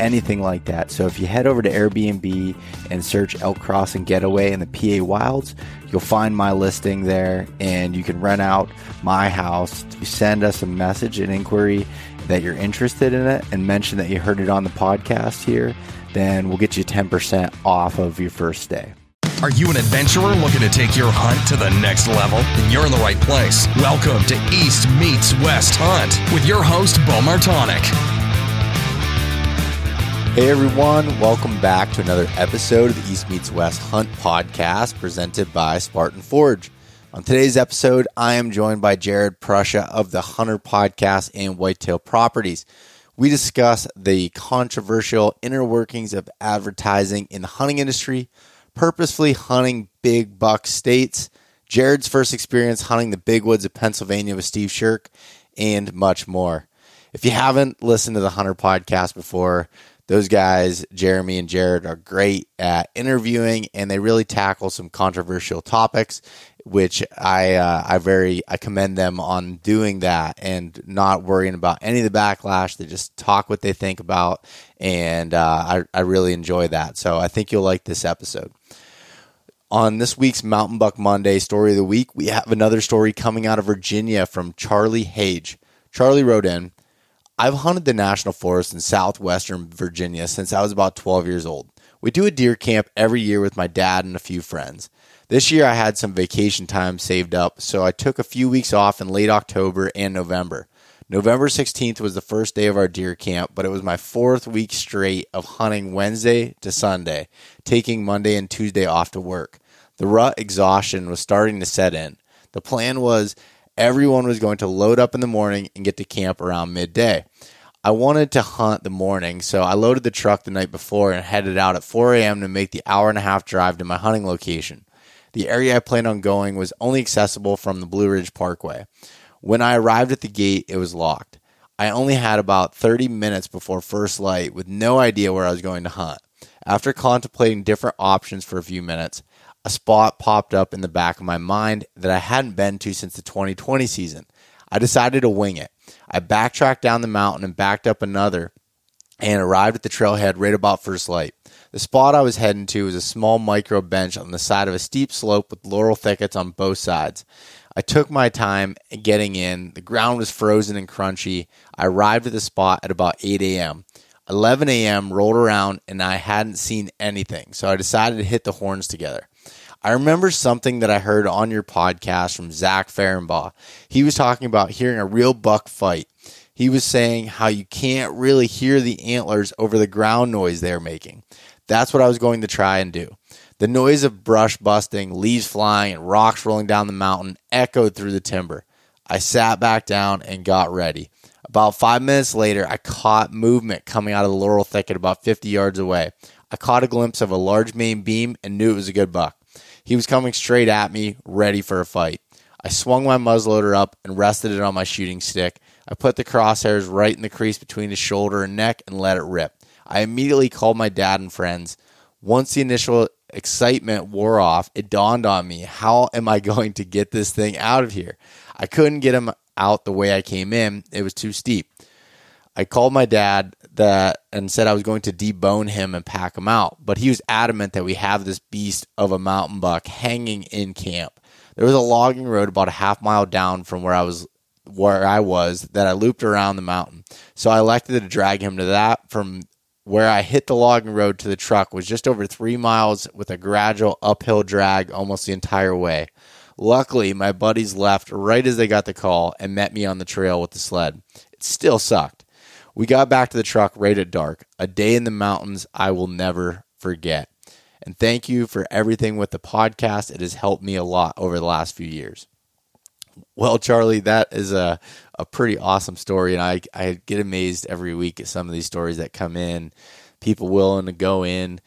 anything like that. So if you head over to Airbnb and search Elk Crossing Getaway in the PA Wilds, you'll find my listing there and you can rent out my house. Send us a message, an inquiry that you're interested in it, and mention that you heard it on the podcast here. Then we'll get you 10% off of your first day. Are you an adventurer looking to take your hunt to the next level? Then you're in the right place. Welcome to East Meets West Hunt with your host, Beau Martonik. Hey everyone, welcome back to another episode of the East Meets West Hunt podcast presented by Spartan Forge. On today's episode, I am joined by Jared Prusia of the HUNTR Podcast and Whitetail Properties. We discuss the controversial inner workings of advertising in the hunting industry, purposefully hunting big buck states, Jared's first experience hunting the big woods of Pennsylvania with Steve Sherk, and much more. If you haven't listened to the HUNTR Podcast before, those guys, Jeremy and Jared, are great at interviewing, and they really tackle some controversial topics, which I uh, I very I commend them on doing that and not worrying about any of the backlash. They just talk what they think about, and uh, I I really enjoy that. So I think you'll like this episode. On this week's Mountain Buck Monday story of the week, we have another story coming out of Virginia from Charlie Hage. Charlie wrote in. I've hunted the national forest in southwestern Virginia since I was about 12 years old. We do a deer camp every year with my dad and a few friends. This year I had some vacation time saved up, so I took a few weeks off in late October and November. November 16th was the first day of our deer camp, but it was my fourth week straight of hunting Wednesday to Sunday, taking Monday and Tuesday off to work. The rut exhaustion was starting to set in. The plan was everyone was going to load up in the morning and get to camp around midday. I wanted to hunt the morning, so I loaded the truck the night before and headed out at 4 a.m. to make the hour and a half drive to my hunting location. The area I planned on going was only accessible from the Blue Ridge Parkway. When I arrived at the gate, it was locked. I only had about 30 minutes before first light with no idea where I was going to hunt. After contemplating different options for a few minutes, a spot popped up in the back of my mind that I hadn't been to since the 2020 season. I decided to wing it. I backtracked down the mountain and backed up another and arrived at the trailhead right about first light. The spot I was heading to was a small micro bench on the side of a steep slope with laurel thickets on both sides. I took my time getting in. The ground was frozen and crunchy. I arrived at the spot at about 8 a.m. 11 a.m. rolled around and I hadn't seen anything, so I decided to hit the horns together. I remember something that I heard on your podcast from Zach Fehrenbaugh. He was talking about hearing a real buck fight. He was saying how you can't really hear the antlers over the ground noise they're making. That's what I was going to try and do. The noise of brush busting, leaves flying, and rocks rolling down the mountain echoed through the timber. I sat back down and got ready. About five minutes later, I caught movement coming out of the laurel thicket about 50 yards away. I caught a glimpse of a large main beam and knew it was a good buck. He was coming straight at me, ready for a fight. I swung my muzzleloader up and rested it on my shooting stick. I put the crosshairs right in the crease between his shoulder and neck and let it rip. I immediately called my dad and friends. Once the initial excitement wore off, it dawned on me how am I going to get this thing out of here? I couldn't get him out the way I came in, it was too steep. I called my dad that and said I was going to debone him and pack him out, but he was adamant that we have this beast of a mountain buck hanging in camp. There was a logging road about a half mile down from where I was where I was that I looped around the mountain. So I elected to drag him to that from where I hit the logging road to the truck was just over three miles with a gradual uphill drag almost the entire way. Luckily, my buddies left right as they got the call and met me on the trail with the sled. It still sucked. We got back to the truck right at dark. A day in the mountains I will never forget. And thank you for everything with the podcast. It has helped me a lot over the last few years. Well, Charlie, that is a, a pretty awesome story. And I, I get amazed every week at some of these stories that come in. People willing to go in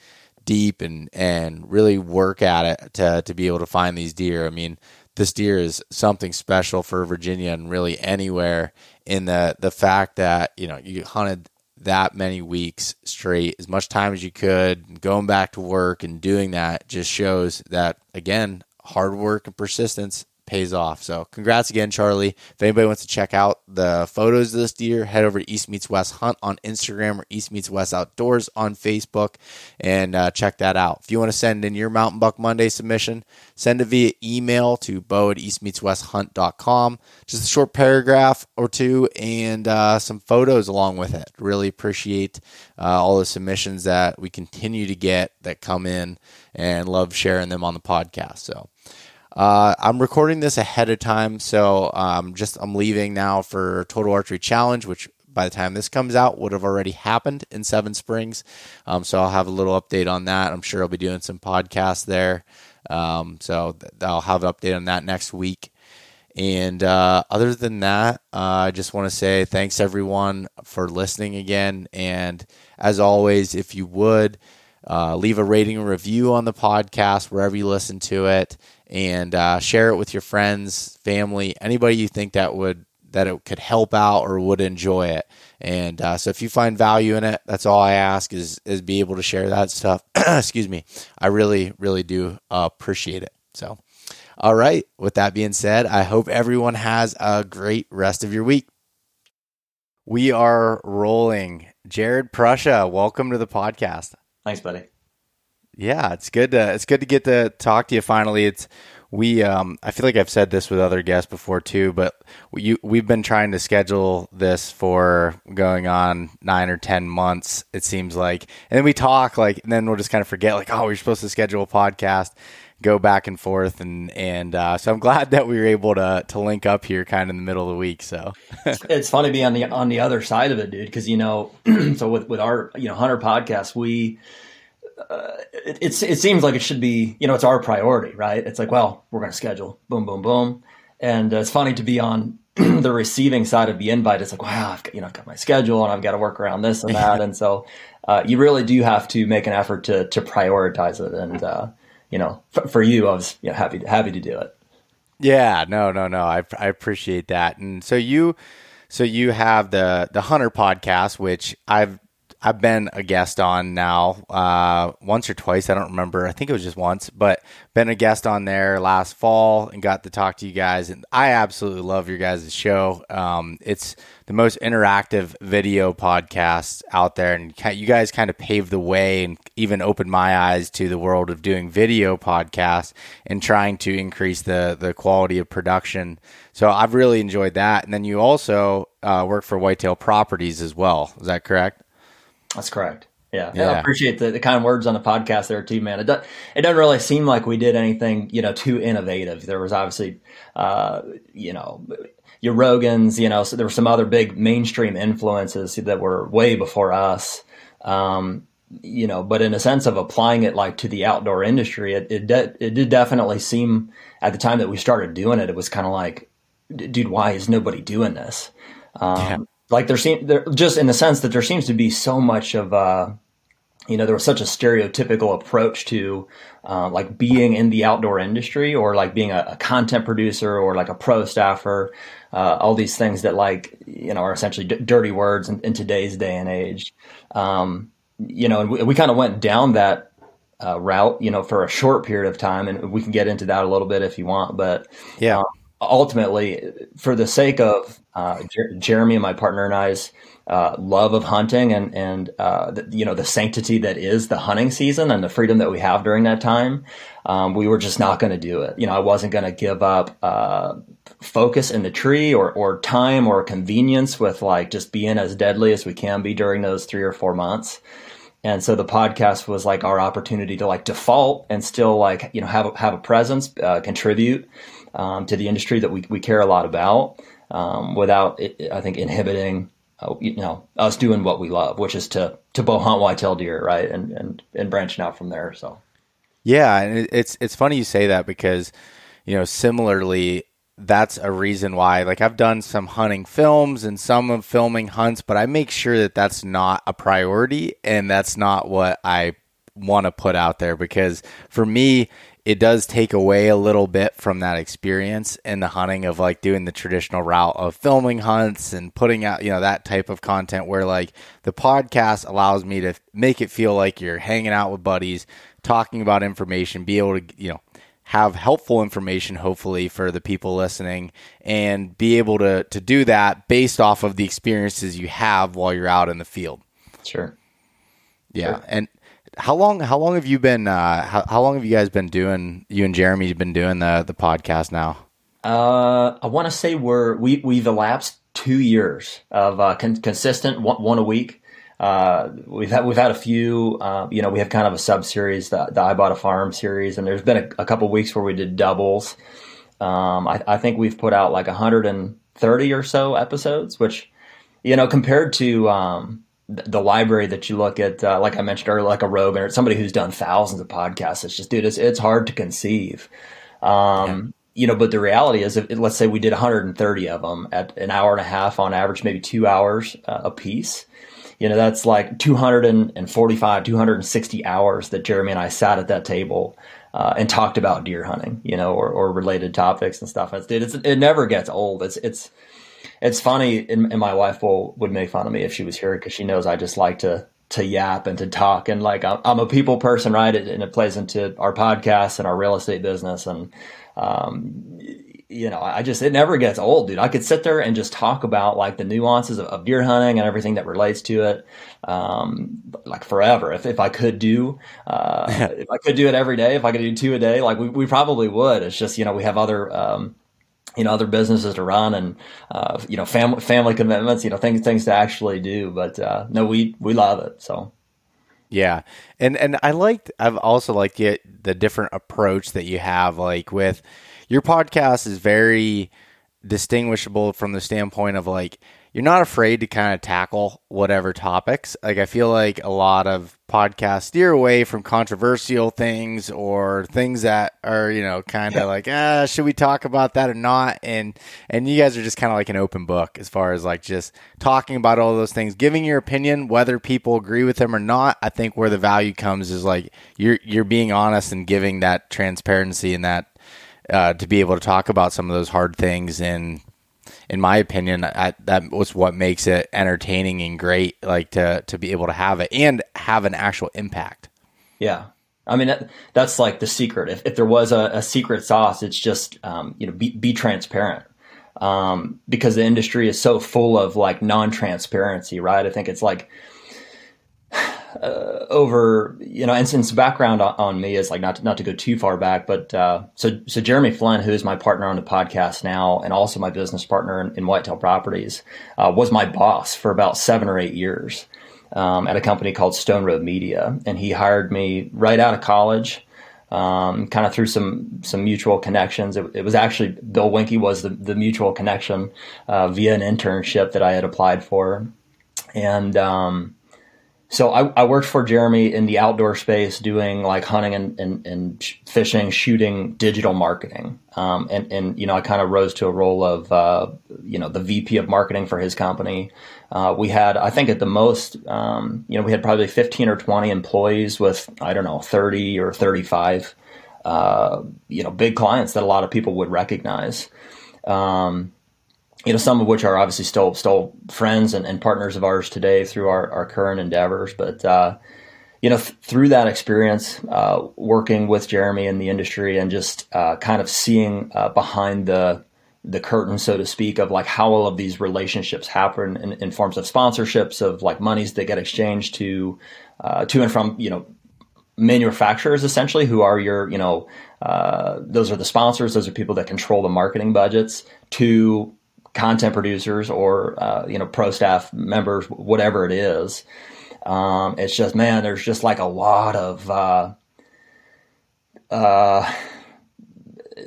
deep and, and really work at it to, to be able to find these deer. I mean, this deer is something special for Virginia and really anywhere in the, the fact that, you know, you hunted that many weeks straight, as much time as you could, going back to work and doing that just shows that, again, hard work and persistence pays off. So congrats again, Charlie. If anybody wants to check out the photos of this deer, head over to East Meets West Hunt on Instagram or East Meets West Outdoors on Facebook and uh, check that out. If you want to send in your Mountain Buck Monday submission, send it via email to bo at eastmeetswesthunt.com. Just a short paragraph or two and uh, some photos along with it. Really appreciate uh, all the submissions that we continue to get that come in and love sharing them on the podcast. So, uh, I'm recording this ahead of time, so um, just I'm leaving now for Total Archery Challenge, which by the time this comes out would have already happened in Seven Springs. Um, so I'll have a little update on that. I'm sure I'll be doing some podcasts there. Um, so th- I'll have an update on that next week. And uh, other than that, uh, I just want to say thanks everyone for listening again. And as always, if you would uh, leave a rating and review on the podcast wherever you listen to it and uh, share it with your friends, family, anybody you think that would that it could help out or would enjoy it. And uh, so, if you find value in it, that's all I ask is is be able to share that stuff. Excuse me, I really really do uh, appreciate it. So, all right. With that being said, I hope everyone has a great rest of your week. We are rolling. Jared Prusia, welcome to the podcast. Thanks, buddy. Yeah, it's good to it's good to get to talk to you finally. It's we um, I feel like I've said this with other guests before too, but you we've been trying to schedule this for going on nine or ten months. It seems like, and then we talk like, and then we'll just kind of forget like, oh, we're supposed to schedule a podcast, go back and forth, and and uh, so I'm glad that we were able to to link up here, kind of in the middle of the week. So it's funny being on the on the other side of it, dude, because you know, so with with our you know HUNTR podcast, we uh, it, it's it seems like it should be you know it's our priority, right? It's like well we're going to schedule boom boom boom, and uh, it's funny to be on the receiving side of the invite. It's like wow I've got, you know I've got my schedule and I've got to work around this and that, and so uh, you really do have to make an effort to to prioritize it, and uh, you know for, for you I was you know, happy happy to do it. Yeah, no, no, no. I I appreciate that, and so you. So you have the the HUNTR podcast, which I've I've been a guest on now uh, once or twice. I don't remember. I think it was just once, but been a guest on there last fall and got to talk to you guys. And I absolutely love your guys' show. Um, it's the most interactive video podcast out there, and you guys kind of paved the way and even opened my eyes to the world of doing video podcasts and trying to increase the the quality of production. So I've really enjoyed that. And then you also uh, work for Whitetail Properties as well. Is that correct? That's correct. Yeah. yeah. I appreciate the, the kind words on the podcast there too, man. It, do, it doesn't really seem like we did anything, you know, too innovative. There was obviously, uh, you know, your Rogans, you know, so there were some other big mainstream influences that were way before us. Um, you know, but in a sense of applying it like to the outdoor industry, it, it, de- it did definitely seem at the time that we started doing it, it was kind of like, dude, why is nobody doing this? Um, yeah like there seems there just in the sense that there seems to be so much of uh, you know there was such a stereotypical approach to uh, like being in the outdoor industry or like being a, a content producer or like a pro staffer uh, all these things that like you know are essentially d- dirty words in, in, today's day and age. Um, you know and we, we kind of went down that uh, route you know for a short period of time and we can get into that a little bit if you want but yeah. um, ultimately, for the sake of uh, Jer- Jeremy and my partner and I's uh, love of hunting and and uh, the, you know the sanctity that is the hunting season and the freedom that we have during that time, um, we were just not going to do it. You know, I wasn't going to give up uh, focus in the tree or or time or convenience with like just being as deadly as we can be during those three or four months. And so the podcast was like our opportunity to like default and still like you know have a, have a presence, uh, contribute um, to the industry that we, we care a lot about um, without, I think, inhibiting uh, you know us doing what we love, which is to to bow hunt whitetail deer, right, and and and branching out from there. So, yeah, and it's it's funny you say that because you know similarly that's a reason why like I've done some hunting films and some of filming hunts, but I make sure that that's not a priority and that's not what I want to put out there because for me it does take away a little bit from that experience in the hunting of like doing the traditional route of filming hunts and putting out, you know, that type of content where like the podcast allows me to make it feel like you're hanging out with buddies, talking about information, be able to, you know, have helpful information hopefully for the people listening and be able to to do that based off of the experiences you have while you're out in the field. Sure. Yeah. Sure. And how long? How long have you been? Uh, how, how long have you guys been doing? You and Jeremy have been doing the the podcast now. Uh, I want to say we're we we've elapsed two years of uh, con- consistent one, one, a week. Uh, we've had we've had a few. Uh, you know, we have kind of a sub series, the, the I bought a farm series, and there's been a, a couple weeks where we did doubles. Um, I, I think we've put out like 130 or so episodes, which you know compared to um, the library that you look at, uh, like I mentioned earlier, like a Rogan or somebody who's done thousands of podcasts. It's just, dude, it's, it's hard to conceive. Um, yeah. You know, but the reality is, if, let's say we did 130 of them at an hour and a half on average, maybe two hours uh, a piece. You know, that's like 245, 260 hours that Jeremy and I sat at that table uh, and talked about deer hunting, you know, or, or related topics and stuff. It's, dude, it's, it never gets old. It's, it's, it's funny, and, and, my wife will would make fun of me if she was here because she knows I just like to to yap and to talk, and like I'm, I'm a people person, right? and it plays into our podcast and our real estate business, and um, you know, I just it never gets old, dude. I could sit there and just talk about like the nuances of, of deer hunting and everything that relates to it, um, like forever. If if I could do, uh, if I could do it every day, if I could do two a day, like we, we probably would. It's just you know we have other. Um, you know, other businesses to run and, uh, you know, family, family commitments, you know, things, things to actually do. But, uh, no, we, we love it. So. Yeah. And, and I liked, I've also liked the, the different approach that you have, like with, your podcast is very distinguishable from the standpoint of like you're not afraid to kind of tackle whatever topics. Like I feel like a lot of podcasts steer away from controversial things or things that are, you know, kind of yeah. like, ah, should we talk about that or not? And and you guys are just kind of like an open book as far as like just talking about all those things, giving your opinion, whether people agree with them or not. I think where the value comes is like you're you're being honest and giving that transparency and that uh, to be able to talk about some of those hard things. And in my opinion, I, that was what makes it entertaining and great, like to to be able to have it and have an actual impact. Yeah. I mean, that, that's like the secret. If, if there was a, a secret sauce, it's just, um, you know, be, be transparent. Um, because the industry is so full of like non-transparency, right? I think it's like, uh, over you know and since background on, on, me is like not to, not to go too far back but uh, so so Jeremy Flynn who is my partner on the podcast now and also my business partner in, in Whitetail Properties uh, was my boss for about seven or eight years um, at a company called Stone Road Media and he hired me right out of college um, kind of through some some mutual connections. It, it, was actually Bill Winke was the, the mutual connection uh, via an internship that I had applied for, and um, so I, I, worked for Jeremy in the outdoor space doing like hunting and, and, and fishing, shooting, digital marketing. Um, and, and, you know, I kind of rose to a role of, uh, you know, the VP of marketing for his company. Uh, we had, I think at the most, um, you know, we had probably 15 or 20 employees with, I don't know, 30 or 35, uh, you know, big clients that a lot of people would recognize. Um, you know, some of which are obviously still still friends and, and partners of ours today through our, our current endeavors. But uh, you know, th- through that experience, uh, working with Jeremy in the industry and just uh, kind of seeing uh, behind the the curtain, so to speak, of like how all of these relationships happen in, in forms of sponsorships, of like monies that get exchanged to uh, to and from you know manufacturers essentially who are your you know uh, those are the sponsors those are people that control the marketing budgets to content producers or uh, you know pro staff members, whatever it is. Um, it's just man, there's just like a lot of uh, uh,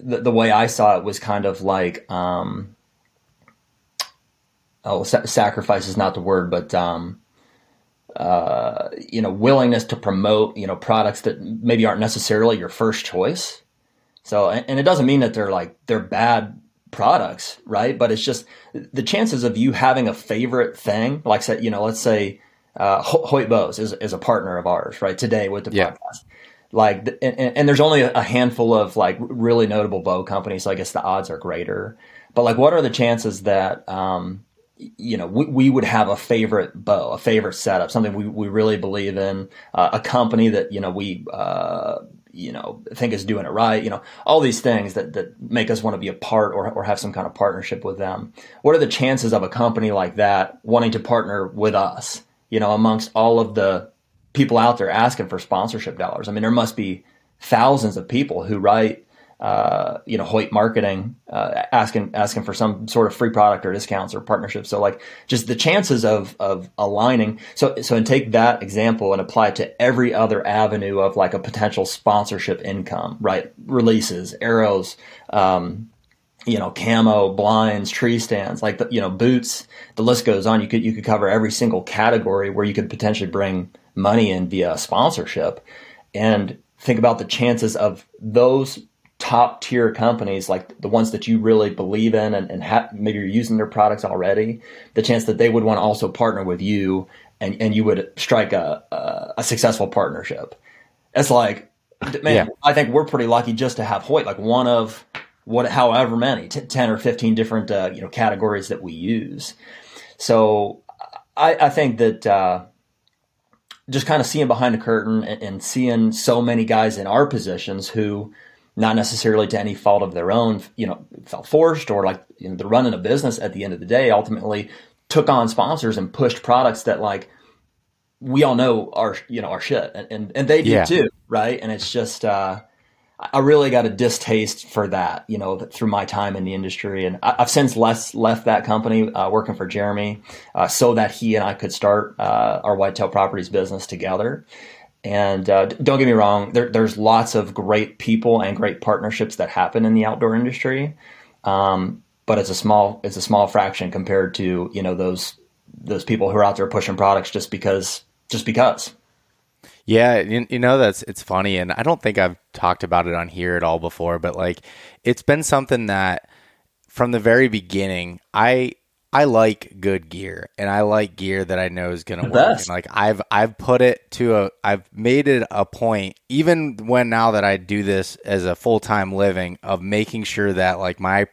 the, the, way I saw it was kind of like um, oh, sa- sacrifice is not the word, but um, uh, you know, willingness to promote you know products that maybe aren't necessarily your first choice. So, and, and it doesn't mean that they're like they're bad products, right? But it's just the chances of you having a favorite thing, like say, you know, let's say uh, Hoyt Bows is, is a partner of ours, right? Today with the yeah. podcast. Like, and, and, there's only a handful of like really notable bow companies, so I guess the odds are greater. But like, what are the chances that, um, you know, we, we would have a favorite bow, a favorite setup, something we, we really believe in, uh, a company that, you know, we, uh, you know, think is doing it right, you know, all these things that, that make us want to be a part or, or have some kind of partnership with them. What are the chances of a company like that wanting to partner with us, you know, amongst all of the people out there asking for sponsorship dollars? I mean, there must be thousands of people who write uh, you know, Hoyt marketing, uh, asking asking for some sort of free product or discounts or partnerships. So like just the chances of of aligning. So so and take that example and apply it to every other avenue of like a potential sponsorship income, right? Releases, arrows, um, you know, camo, blinds, tree stands, like the, you know, boots. The list goes on. You could you could cover every single category where you could potentially bring money in via sponsorship, and think about the chances of those top tier companies, like the ones that you really believe in and, and ha- maybe you're using their products already, the chance that they would want to also partner with you and, and you would strike a, a, a successful partnership. It's like, man, yeah. I think we're pretty lucky just to have Hoyt, like one of what, however many, t- 10 or 15 different, uh, you know, categories that we use. So I, I think that, uh, just kind of seeing behind the curtain and, and seeing so many guys in our positions who, not necessarily to any fault of their own, you know, felt forced or like you know, they're running a business at the end of the day, ultimately took on sponsors and pushed products that like we all know are, you know, are shit and, and, and they do yeah. too. Right. And it's just, uh, I really got a distaste for that, you know, through my time in the industry. And I, have since less left that company, uh, working for Jeremy, uh, so that he and I could start uh, our Whitetail Properties business together. And uh, don't get me wrong, there, there's lots of great people and great partnerships that happen in the outdoor industry, um, but it's a small it's a small fraction compared to you know those those people who are out there pushing products just because just because. Yeah, you, you, know that's it's funny, and I don't think I've talked about it on here at all before, but like it's been something that from the very beginning, I I like good gear and I like gear that I know is going to work. And like I've I've put it to a I've made it a point even when now that I do this as a full-time living of making sure that like my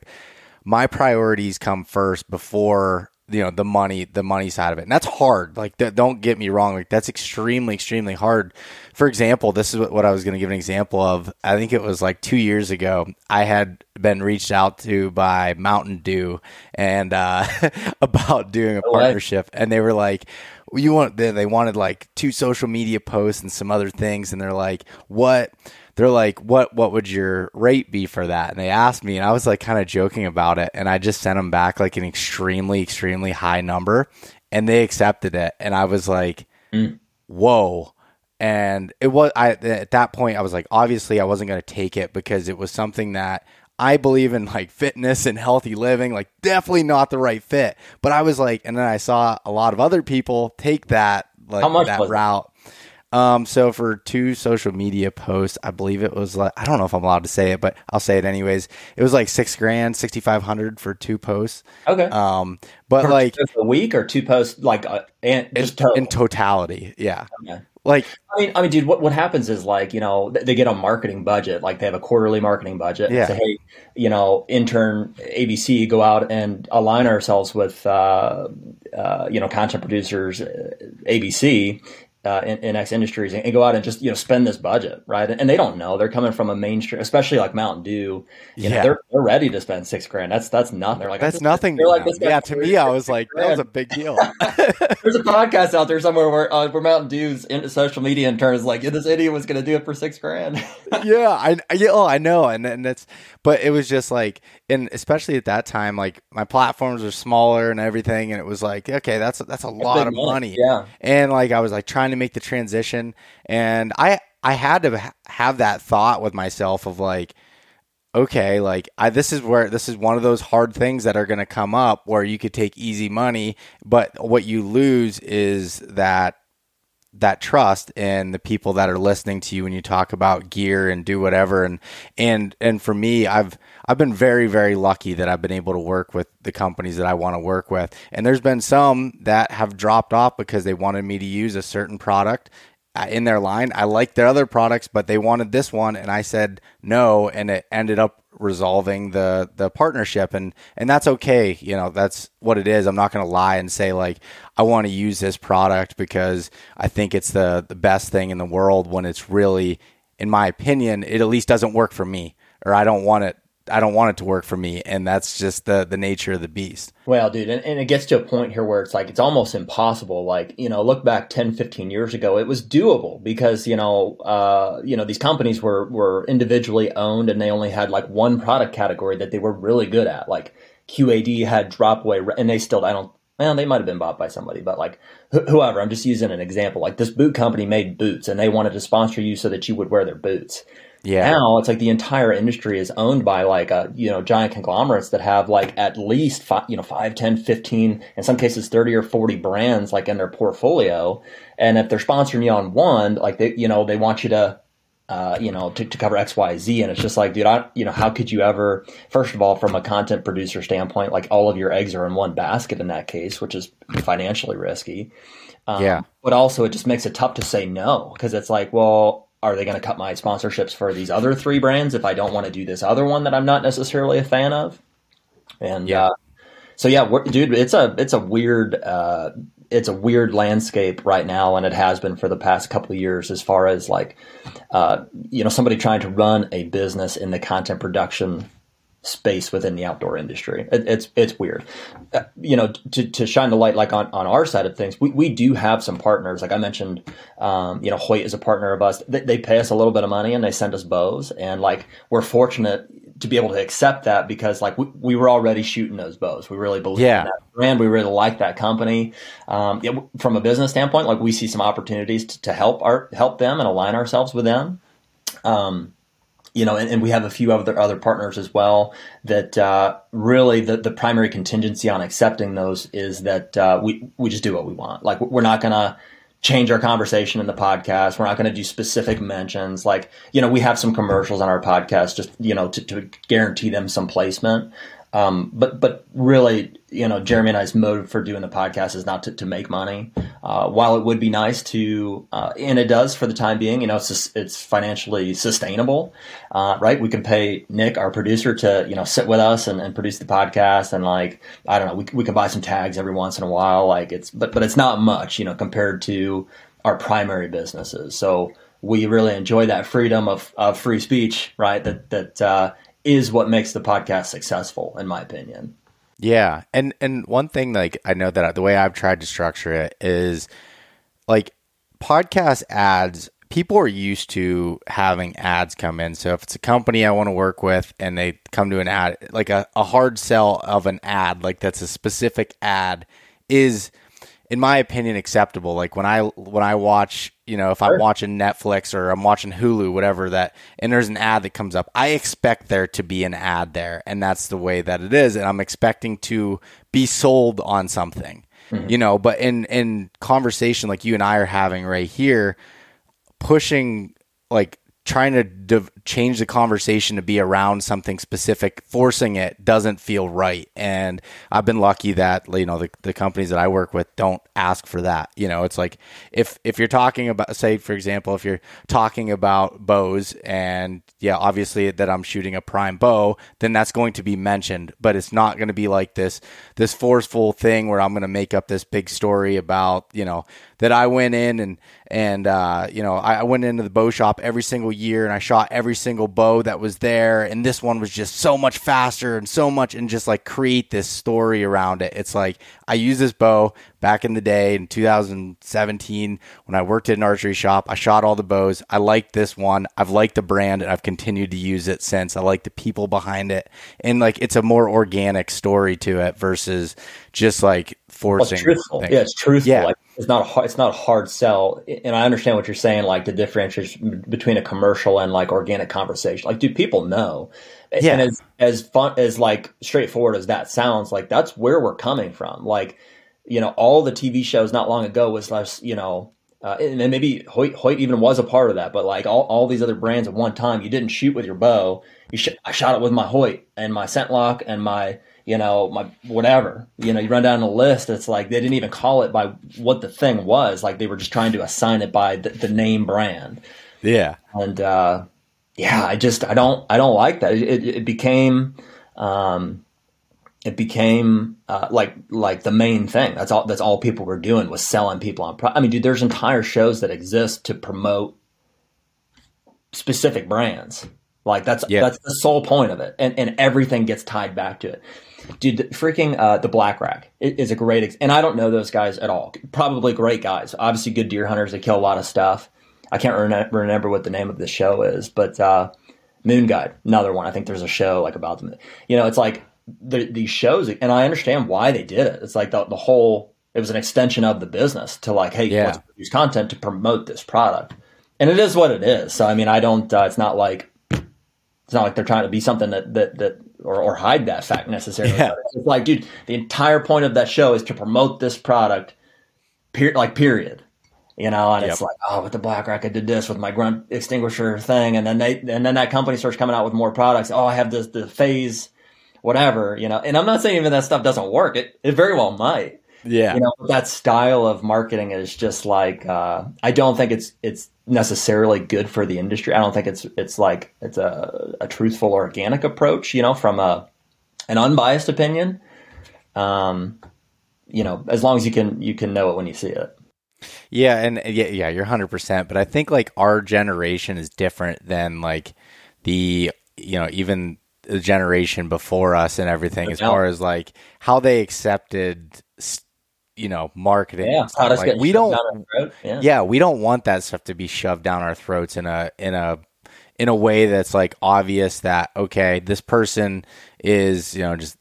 my priorities come first before you know the money the money side of it. And that's hard. Like th- don't get me wrong. Like that's extremely extremely hard for example this is what, i was going to give an example of. I think it was like two years ago i had been reached out to by mountain dew and uh, about doing a partnership. And they were like you want they, they wanted like two social media posts and some other things. And they're like what? They're like, "What what would your rate be for that?" And they asked me, and I was like kind of joking about it, and I just sent them back like an extremely extremely high number, and they accepted it, and I was like, mm. "Whoa." And it was I at that point I was like, obviously I wasn't going to take it because it was something that I believe in like fitness and healthy living, like definitely not the right fit. But I was like, and then I saw a lot of other people take that like that route. Um, so for two social media posts, I believe it was like I don't know if I'm allowed to say it, but I'll say it anyways. It was like six grand, sixty five hundred for two posts. Okay. Um, but for like a week or two posts, like uh, in, total. in totality, yeah. Okay. Like, I mean, I mean, dude, what, what happens is like, you know, they get a marketing budget, like they have a quarterly marketing budget. Yeah. Say, hey, you know, intern ABC, go out and align ourselves with, uh, uh, you know, content producers, uh, ABC, uh, in, in, X Industries and, and, go out and just you know spend this budget, right? And, and, they don't know they're coming from a mainstream, especially like Mountain Dew. You yeah. know, they're they're ready to spend six grand. That's that's nothing. They're like that's nothing. They're like, yeah, to me, I was like that was a big deal. There's a podcast out there somewhere where uh, where Mountain Dew's into social media in terms like yeah, this idiot was going to do it for six grand. yeah, I yeah, oh, I know, and and that's but it was just like and especially at that time, like my platforms were smaller and everything, and it was like, okay, that's that's a lot of money. money. Yeah. And like I was like trying to make the transition, and I I had to have that thought with myself of like, okay, like I this is where this is one of those hard things that are going to come up where you could take easy money, but what you lose is that that trust in the people that are listening to you when you talk about gear and do whatever and and and for me I've I've been very very lucky that I've been able to work with the companies that I want to work with and there's been some that have dropped off because they wanted me to use a certain product uh, in their line. I like their other products but they wanted this one and I said no and it ended up resolving the the partnership. And and that's okay. You know that's what it is. I'm not going to lie and say like i want to use this product because i think it's the the best thing in the world when it's really in my opinion it at least doesn't work for me or i don't want it I don't want it to work for me, and that's just the the nature of the beast. Well, dude, and, and, it gets to a point here where it's like it's almost impossible. Like you know, look back 10, 15 years ago, it was doable because you know, uh, you know, these companies were were individually owned, and they only had like one product category that they were really good at. Like QAD had Dropaway, and they still I don't. Well, they might have been bought by somebody, but like wh- whoever, I'm just using an example. Like this boot company made boots, and they wanted to sponsor you so that you would wear their boots yeah. Now it's like the entire industry is owned by like a, you know, giant conglomerates that have like at least five, you know, 5, 10, 15, in some cases 30 or 40 brands like in their portfolio. And if they're sponsoring you on one, like they, you know, they want you to, uh, you know, to, to cover X, Y, Z. And it's just like, dude, I, you know, how could you ever, first of all, from a content producer standpoint, like all of your eggs are in one basket in that case, which is financially risky. Um, yeah. But also it just makes it tough to say no because it's like, well, are they going to cut my sponsorships for these other three brands if I don't want to do this other one that I'm not necessarily a fan of? And yeah, uh, so yeah, dude, it's a it's a weird uh, it's a weird landscape right now, and it has been for the past couple of years. As far as like, uh, you know, somebody trying to run a business in the content production space within the outdoor industry. It, it's it's weird. Uh, you know, to, to shine the light like on, on our side of things, we, we do have some partners. Like I mentioned, um, you know, Hoyt is a partner of us. They, they, pay us a little bit of money and they send us bows, and like we're fortunate to be able to accept that because like we, we were already shooting those bows. We really believe yeah. in that brand. We really like that company. Um, yeah, from a business standpoint, like we see some opportunities to, to help our help them and align ourselves with them. Um, you know, and, and, we have a few other other partners as well. That uh, really the the primary contingency on accepting those is that uh, we we just do what we want. Like we're not gonna change our conversation in the podcast. We're not going to do specific mentions. Like you know, we have some commercials on our podcast just you know to, to guarantee them some placement. Um, but but really, you know, Jeremy and I's motive for doing the podcast is not to, to make money. Uh, while it would be nice to, uh, and it does for the time being, you know, it's it's financially sustainable, uh, right? We can pay Nick, our producer, to you know sit with us and, and, produce the podcast, and like I don't know, we we can buy some tags every once in a while, like it's but but it's not much, you know, compared to our primary businesses. So we really enjoy that freedom of, of free speech, right? That that uh, is what makes the podcast successful, in my opinion. Yeah, and and one thing like I know that the way I've tried to structure it is like podcast ads. People are used to having ads come in. So if it's a company I want to work with and they come to an ad, like a, a hard sell of an ad, like that's a specific ad, is in my opinion acceptable like when i when i watch you know if sure. i'm watching netflix or i'm watching hulu whatever that and there's an ad that comes up i expect there to be an ad there and that's the way that it is and i'm expecting to be sold on something mm-hmm. you know but in in conversation like you and i are having right here pushing like trying to div- change the conversation to be around something specific, forcing it doesn't feel right. And I've been lucky that you know the, the companies that I work with don't ask for that. You know, it's like if if you're talking about, say for example, if you're talking about bows, and yeah, obviously that I'm shooting a prime bow, then that's going to be mentioned, but it's not going to be like this this forceful thing where I'm going to make up this big story about you know that I went in and and uh, you know I, went into the bow shop every single year and I shot every single bow that was there and this one was just so much faster and so much and just like create this story around it. It's like I use this bow back in the day in 2017 when I worked at an archery shop. I shot all the bows. I liked this one. I've liked the brand and I've continued to use it since. I like the people behind it and like it's a more organic story to it versus just like forcing. Well, it's truthful. Yeah, it's truthful. Yeah. It's not a hard, it's not a hard sell. And I understand what you're saying, like the differentiation between a commercial and like organic conversation. Like, do people know? Yeah. And as as fun as like straightforward as that sounds, like that's where we're coming from. Like, you know, all the TV shows not long ago was less, you know, uh, and maybe Hoyt, Hoyt even was a part of that. But like all, all these other brands at one time, you didn't shoot with your bow. You sh- I shot it with my Hoyt and my ScentLok and my you know, my whatever. You know, you run down the list. It's like they didn't even call it by what the thing was. Like they were just trying to assign it by the, the name brand. Yeah, and uh, yeah, I just I don't I don't like that. It, it became um, it became uh, like like the main thing. That's all. That's all people were doing was selling people on. Pro- I mean, dude, there's entire shows that exist to promote specific brands. Like that's that's the sole point of it, and and everything gets tied back to it. Dude, the, freaking uh, the Black Rack is a great, ex- and I don't know those guys at all. Probably great guys, obviously good deer hunters. They kill a lot of stuff. I can't re- remember what the name of the show is, but uh, Moon Guide, another one. I think there's a show like about them. You know, it's like the, these shows, and I understand why they did it. It's like the, the whole. It was an extension of the business to like, hey, yeah. let's produce content to promote this product, and it is what it is. So I mean, I don't. Uh, it's not like it's not like they're trying to be something that that that or, or hide that fact necessarily. Yeah. It's like, dude, the entire point of that show is to promote this product. Period. Like period. You know, and yep. it's like, oh, with the Black Rack, I did this with my grunt extinguisher thing, and then they and then that company starts coming out with more products. Oh, I have this the phase, whatever. You know, and I'm not saying even that stuff doesn't work. It it very well might. Yeah. You know, that style of marketing is just like uh, I don't think it's it's necessarily good for the industry. I don't think it's it's like it's a, a truthful organic approach, you know, from a an unbiased opinion. Um, you know, as long as you can you can know it when you see it. Yeah, and yeah, yeah, you're 100%, but I think like our generation is different than like the you know, even the generation before us and everything as far as like how they accepted you know marketing yeah, like, we don't yeah. yeah. we don't want that stuff to be shoved down our throats in a in a in a way that's like obvious that okay this person is you know just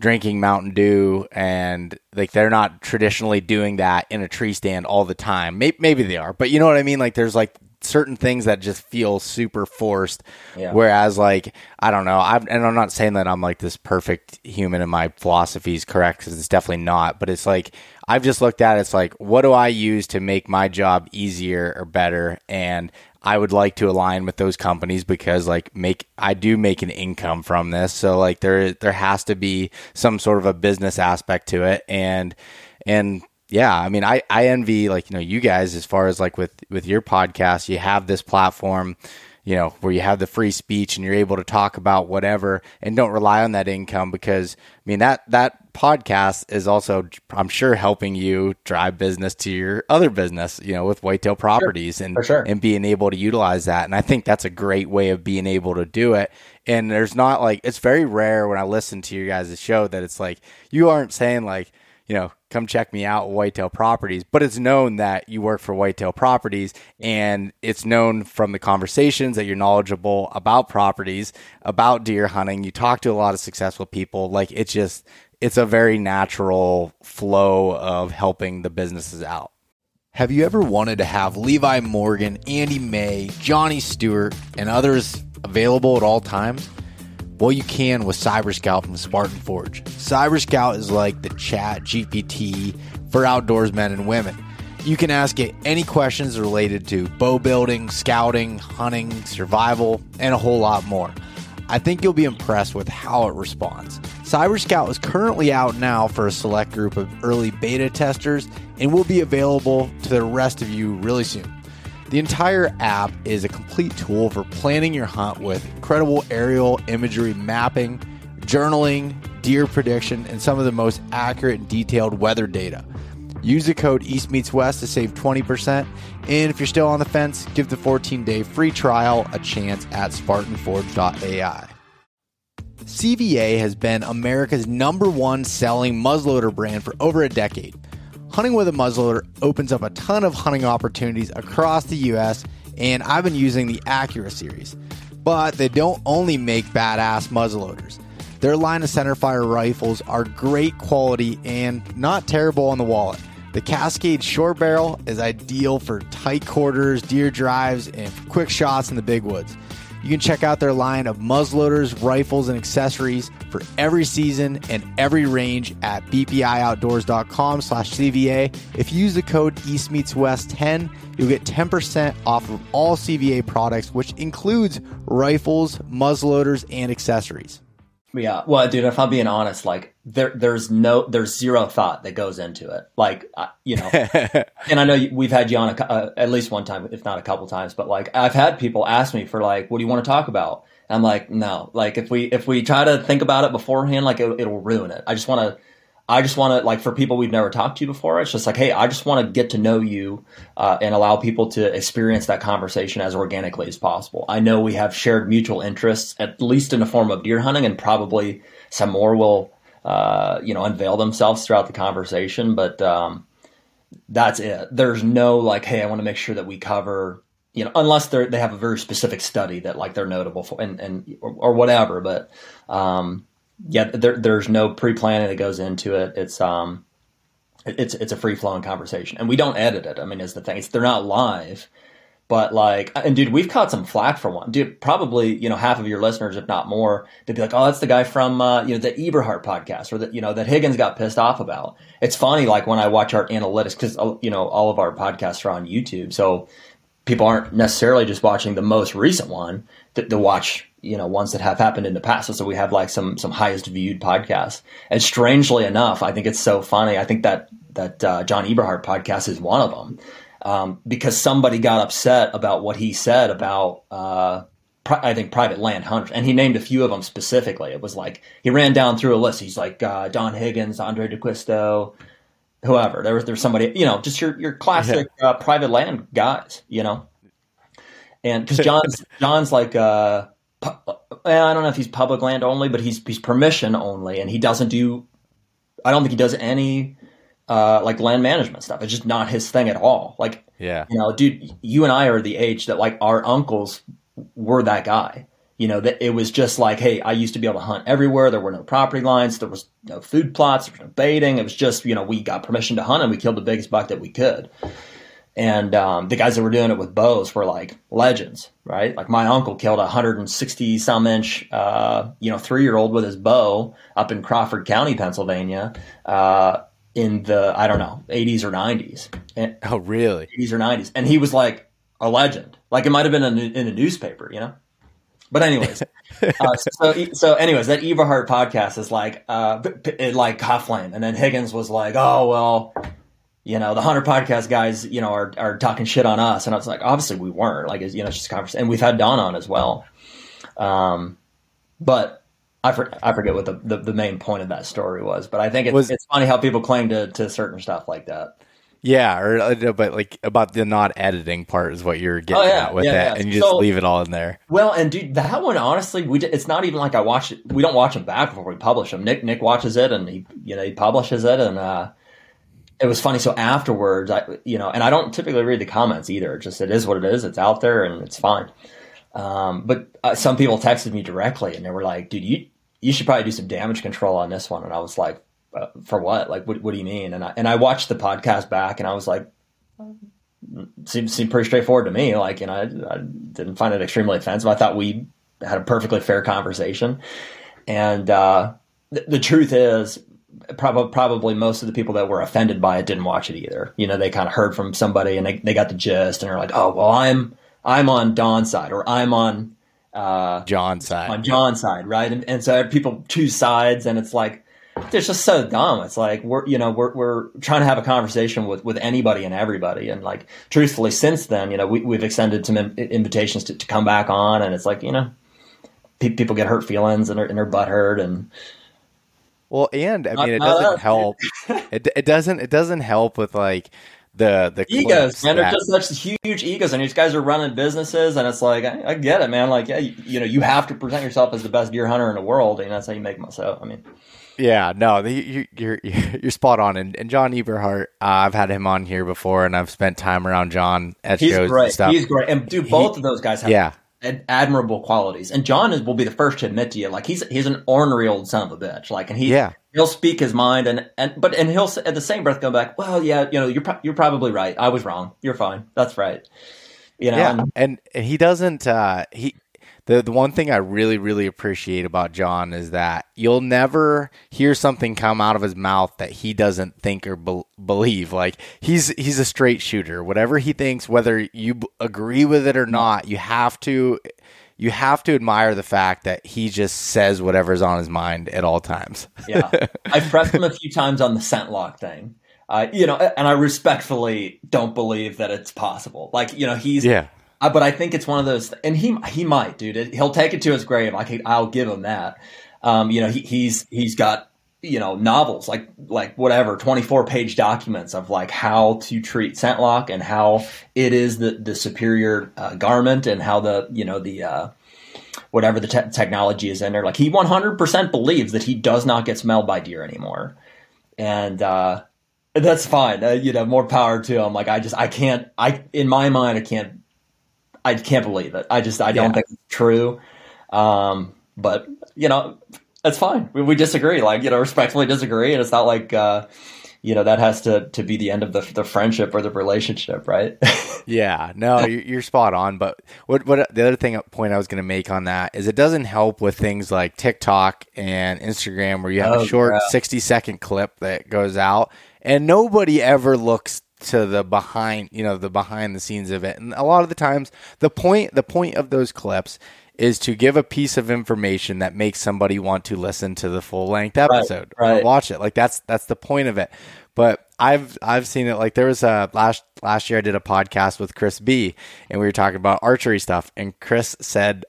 drinking Mountain Dew and like they're not traditionally doing that in a tree stand all the time. Maybe, maybe they are, but you know what I mean? Like there's like certain things that just feel super forced. Yeah. Whereas like, I don't know. i and I'm not saying that I'm like this perfect human and my philosophy is correct because it's definitely not, but it's like, I've just looked at it, it's like, what do I use to make my job easier or better? And I would like to align with those companies because like make I do make an income from this. So like there there has to be some sort of a business aspect to it and and yeah, I mean I I envy like you know you guys as far as like with with your podcast, you have this platform you know, where you have the free speech and you're able to talk about whatever and don't rely on that income because I mean that that podcast is also I'm sure helping you drive business to your other business, you know, with Whitetail Properties sure. and sure. and being able to utilize that. And I think that's a great way of being able to do it. And there's not like it's very rare when I listen to you guys' show that it's like you aren't saying like you know, come check me out Whitetail Properties. But it's known that you work for Whitetail Properties, and it's known from the conversations that you're knowledgeable about properties, about deer hunting. You talk to a lot of successful people. Like it's just, it's a very natural flow of helping the businesses out. Have you ever wanted to have Levi Morgan, Andy May, Johnny Stewart, and others available at all times? Well, you can with Cyber Scout from Spartan Forge. Cyber Scout is like the ChatGPT for outdoors men and women. You can ask it any questions related to bow building, scouting, hunting, survival, and a whole lot more. I think you'll be impressed with how it responds. Cyber Scout is currently out now for a select group of early beta testers and will be available to the rest of you really soon. The entire app is a complete tool for planning your hunt with incredible aerial imagery mapping, journaling, deer prediction, and some of the most accurate and detailed weather data. Use the code East Meets West to save 20%. And if you're still on the fence, give the 14 day free trial a chance at SpartanForge.ai. CVA has been America's number one selling muzzleloader brand for over a decade. Hunting with a muzzleloader opens up a ton of hunting opportunities across the US, and I've been using the Accura series. But they don't only make badass muzzleloaders. Their line of centerfire rifles are great quality and not terrible on the wallet. The Cascade short barrel is ideal for tight quarters, deer drives, and quick shots in the big woods. You can check out their line of muzzleloaders, rifles, and accessories for every season and every range at bpioutdoors.com slash CVA. If you use the code East Meets West 10, you'll get 10% off of all CVA products, which includes rifles, muzzleloaders, and accessories. Yeah, well, dude, if I'm being honest, like there, there's no, there's zero thought that goes into it. Like, you know, and I know we've had you on a, uh, at least one time, if not a couple times, but like I've had people ask me for like, what do you want to talk about? And I'm like, no, like if we if we try to think about it beforehand, like it, it'll ruin it. I just want to I just want to like for people we've never talked to before. It's just like, hey, I just want to get to know you uh, and allow people to experience that conversation as organically as possible. I know we have shared mutual interests, at least in the form of deer hunting, and probably some more will, uh, you know, unveil themselves throughout the conversation. But um, that's it. There's no like, hey, I want to make sure that we cover, you know, unless they they have a very specific study that like they're notable for, and and or, or whatever. But um, yeah, there, there's no pre-planning that goes into it. It's um, it's it's a free flowing conversation, and we don't edit it. I mean, is the thing. It's, they're not live, but like, and dude, we've caught some flack for one. Dude, probably you know half of your listeners, if not more, they'd be like, "Oh, that's the guy from uh, you know the Eberhart podcast, or that you know that Higgins got pissed off about." It's funny, like when I watch our analytics, because uh, you know all of our podcasts are on YouTube, so people aren't necessarily just watching the most recent one to watch you know ones that have happened in the past. So we have like some some highest viewed podcasts. And strangely enough, I think it's so funny. I think that that uh, John Eberhart podcast is one of them um, because somebody got upset about what he said about. Uh, I think private land hunters, and he named a few of them specifically. It was like he ran down through a list. He's like uh, Don Higgins, Andrae D'Acquisto, whoever. There was there's somebody, you know, just your your classic uh, private land guys, you know. And because John's John's like uh, pu- I don't know if he's public land only, but he's he's permission only, and he doesn't do. I don't think he does any uh, like land management stuff. It's just not his thing at all. Like, yeah, you know, dude, you and I are the age that like our uncles were that guy. You know, that it was just like, hey, I used to be able to hunt everywhere. There were no property lines. There was no food plots. There was no baiting. It was just, you know, we got permission to hunt and we killed the biggest buck that we could. And um, the guys that were doing it with bows were like legends, right? Like my uncle killed a 160 some inch, uh, you know, three year old with his bow up in Crawford County, Pennsylvania, uh, in the I don't know 80s or 90s. And, oh, really? 80s or 90s, and he was like a legend. Like it might have been in, in a newspaper, you know. But anyways, uh, so so anyways, that Eberhart podcast is like uh, like Hufflane, and then Higgins was like, oh well you know, the HUNTR podcast guys, you know, are, are talking shit on us. And I was like, obviously we weren't like, you know, it's just a conversation. And we've had Don on as well. Um, but I, for, I forget what the, the, the, main point of that story was, but I think it's, was, it's funny how people claim to, to certain stuff like that. Yeah, or uh, but like about the not editing part is what you're getting oh, yeah, at with yeah, that, yeah. and you just leave it all in there. Well, and dude, that one honestly, we it's not even like I watch it. We don't watch them back before we publish them. Nick Nick watches it and he you know he publishes it, and uh, it was funny. So afterwards, I, you know, and I don't typically read the comments either. Just it is what it is. It's out there and it's fine. Um, but uh, some people texted me directly and they were like, "Dude, you you should probably do some damage control on this one." And I was like, uh, "For what? Like, what, what do you mean?" And I and I watched the podcast back and I was like, "Seemed seemed pretty straightforward to me." Like, you know, I, I didn't find it extremely offensive. I thought we had a perfectly fair conversation, and uh, th- the truth is probably probably most of the people that were offended by it didn't watch it either. You know, they kind of heard from somebody and they, they got the gist and they're like, oh well, I'm I'm on Don's side or I'm on uh, John's side on John's side, right? And, and so people choose sides and it's like it's just so dumb. It's like we're you know we're we're trying to have a conversation with with anybody and everybody, and like truthfully, since then, you know, we, we've extended some invitations to, to come back on, and it's like you know, pe- people get hurt feelings and are, and are butthurt and well, and I mean, it doesn't help. it it doesn't it doesn't help with like the the egos, man. They're just such huge egos, and these guys are running businesses, and it's like I, I get it, man. Like, yeah, you, you, know, you have to present yourself as the best deer hunter in the world, and that's how you make myself. I mean, yeah, no, the, you, you're you're spot on. And, and John Eberhart, uh, I've had him on here before, and I've spent time around John at He's shows great. and stuff. He's great, and dude, both he, of those guys have yeah ad- admirable qualities. And John is, will be the first to admit to you, like he's he's an ornery old son of a bitch. Like, and he yeah. he'll speak his mind, and and but and he'll at the same breath go back, well, yeah, you know, you're pro- you're probably right. I was wrong. You're fine. That's right. You know, yeah, and, and, and he doesn't. Uh, he the the one thing I really really appreciate about John is that you'll never hear something come out of his mouth that he doesn't think or be- believe. Like he's he's a straight shooter. Whatever he thinks, whether you b- agree with it or not, you have to you have to admire the fact that he just says whatever's on his mind at all times. yeah, I've pressed him a few times on the scent lock thing. Uh, you know, and I respectfully don't believe that it's possible. Like, you know, he's yeah uh, but I think it's one of those, and he he might, dude. He'll take it to his grave. Like I'll give him that. Um, you know, he, he's he's got you know novels like like whatever 24 page documents of like how to treat scent lock and how it is the the superior uh, garment and how the you know the uh, whatever the te- technology is in there like he 100% believes that he does not get smelled by deer anymore and uh, that's fine uh, you know more power to him like i just i can't i in my mind i can't I can't believe it. I just I don't think it's true. Um, but you know, that's fine. We, we, disagree, like you know, respectfully disagree, and it's not like uh, you know that has to to be the end of the the friendship or the relationship, right? yeah, no, you're spot on. But what what the other thing point I was going to make on that is it doesn't help with things like TikTok and Instagram where you have oh, a short yeah. 60 second clip that goes out and nobody ever looks to the behind, you know, the behind the scenes of it. And a lot of the times, the point the point of those clips is to give a piece of information that makes somebody want to listen to the full length episode right, right. or watch it. Like that's that's the point of it. But I've I've seen it like there was a last last year I did a podcast with Chris B and we were talking about archery stuff and Chris said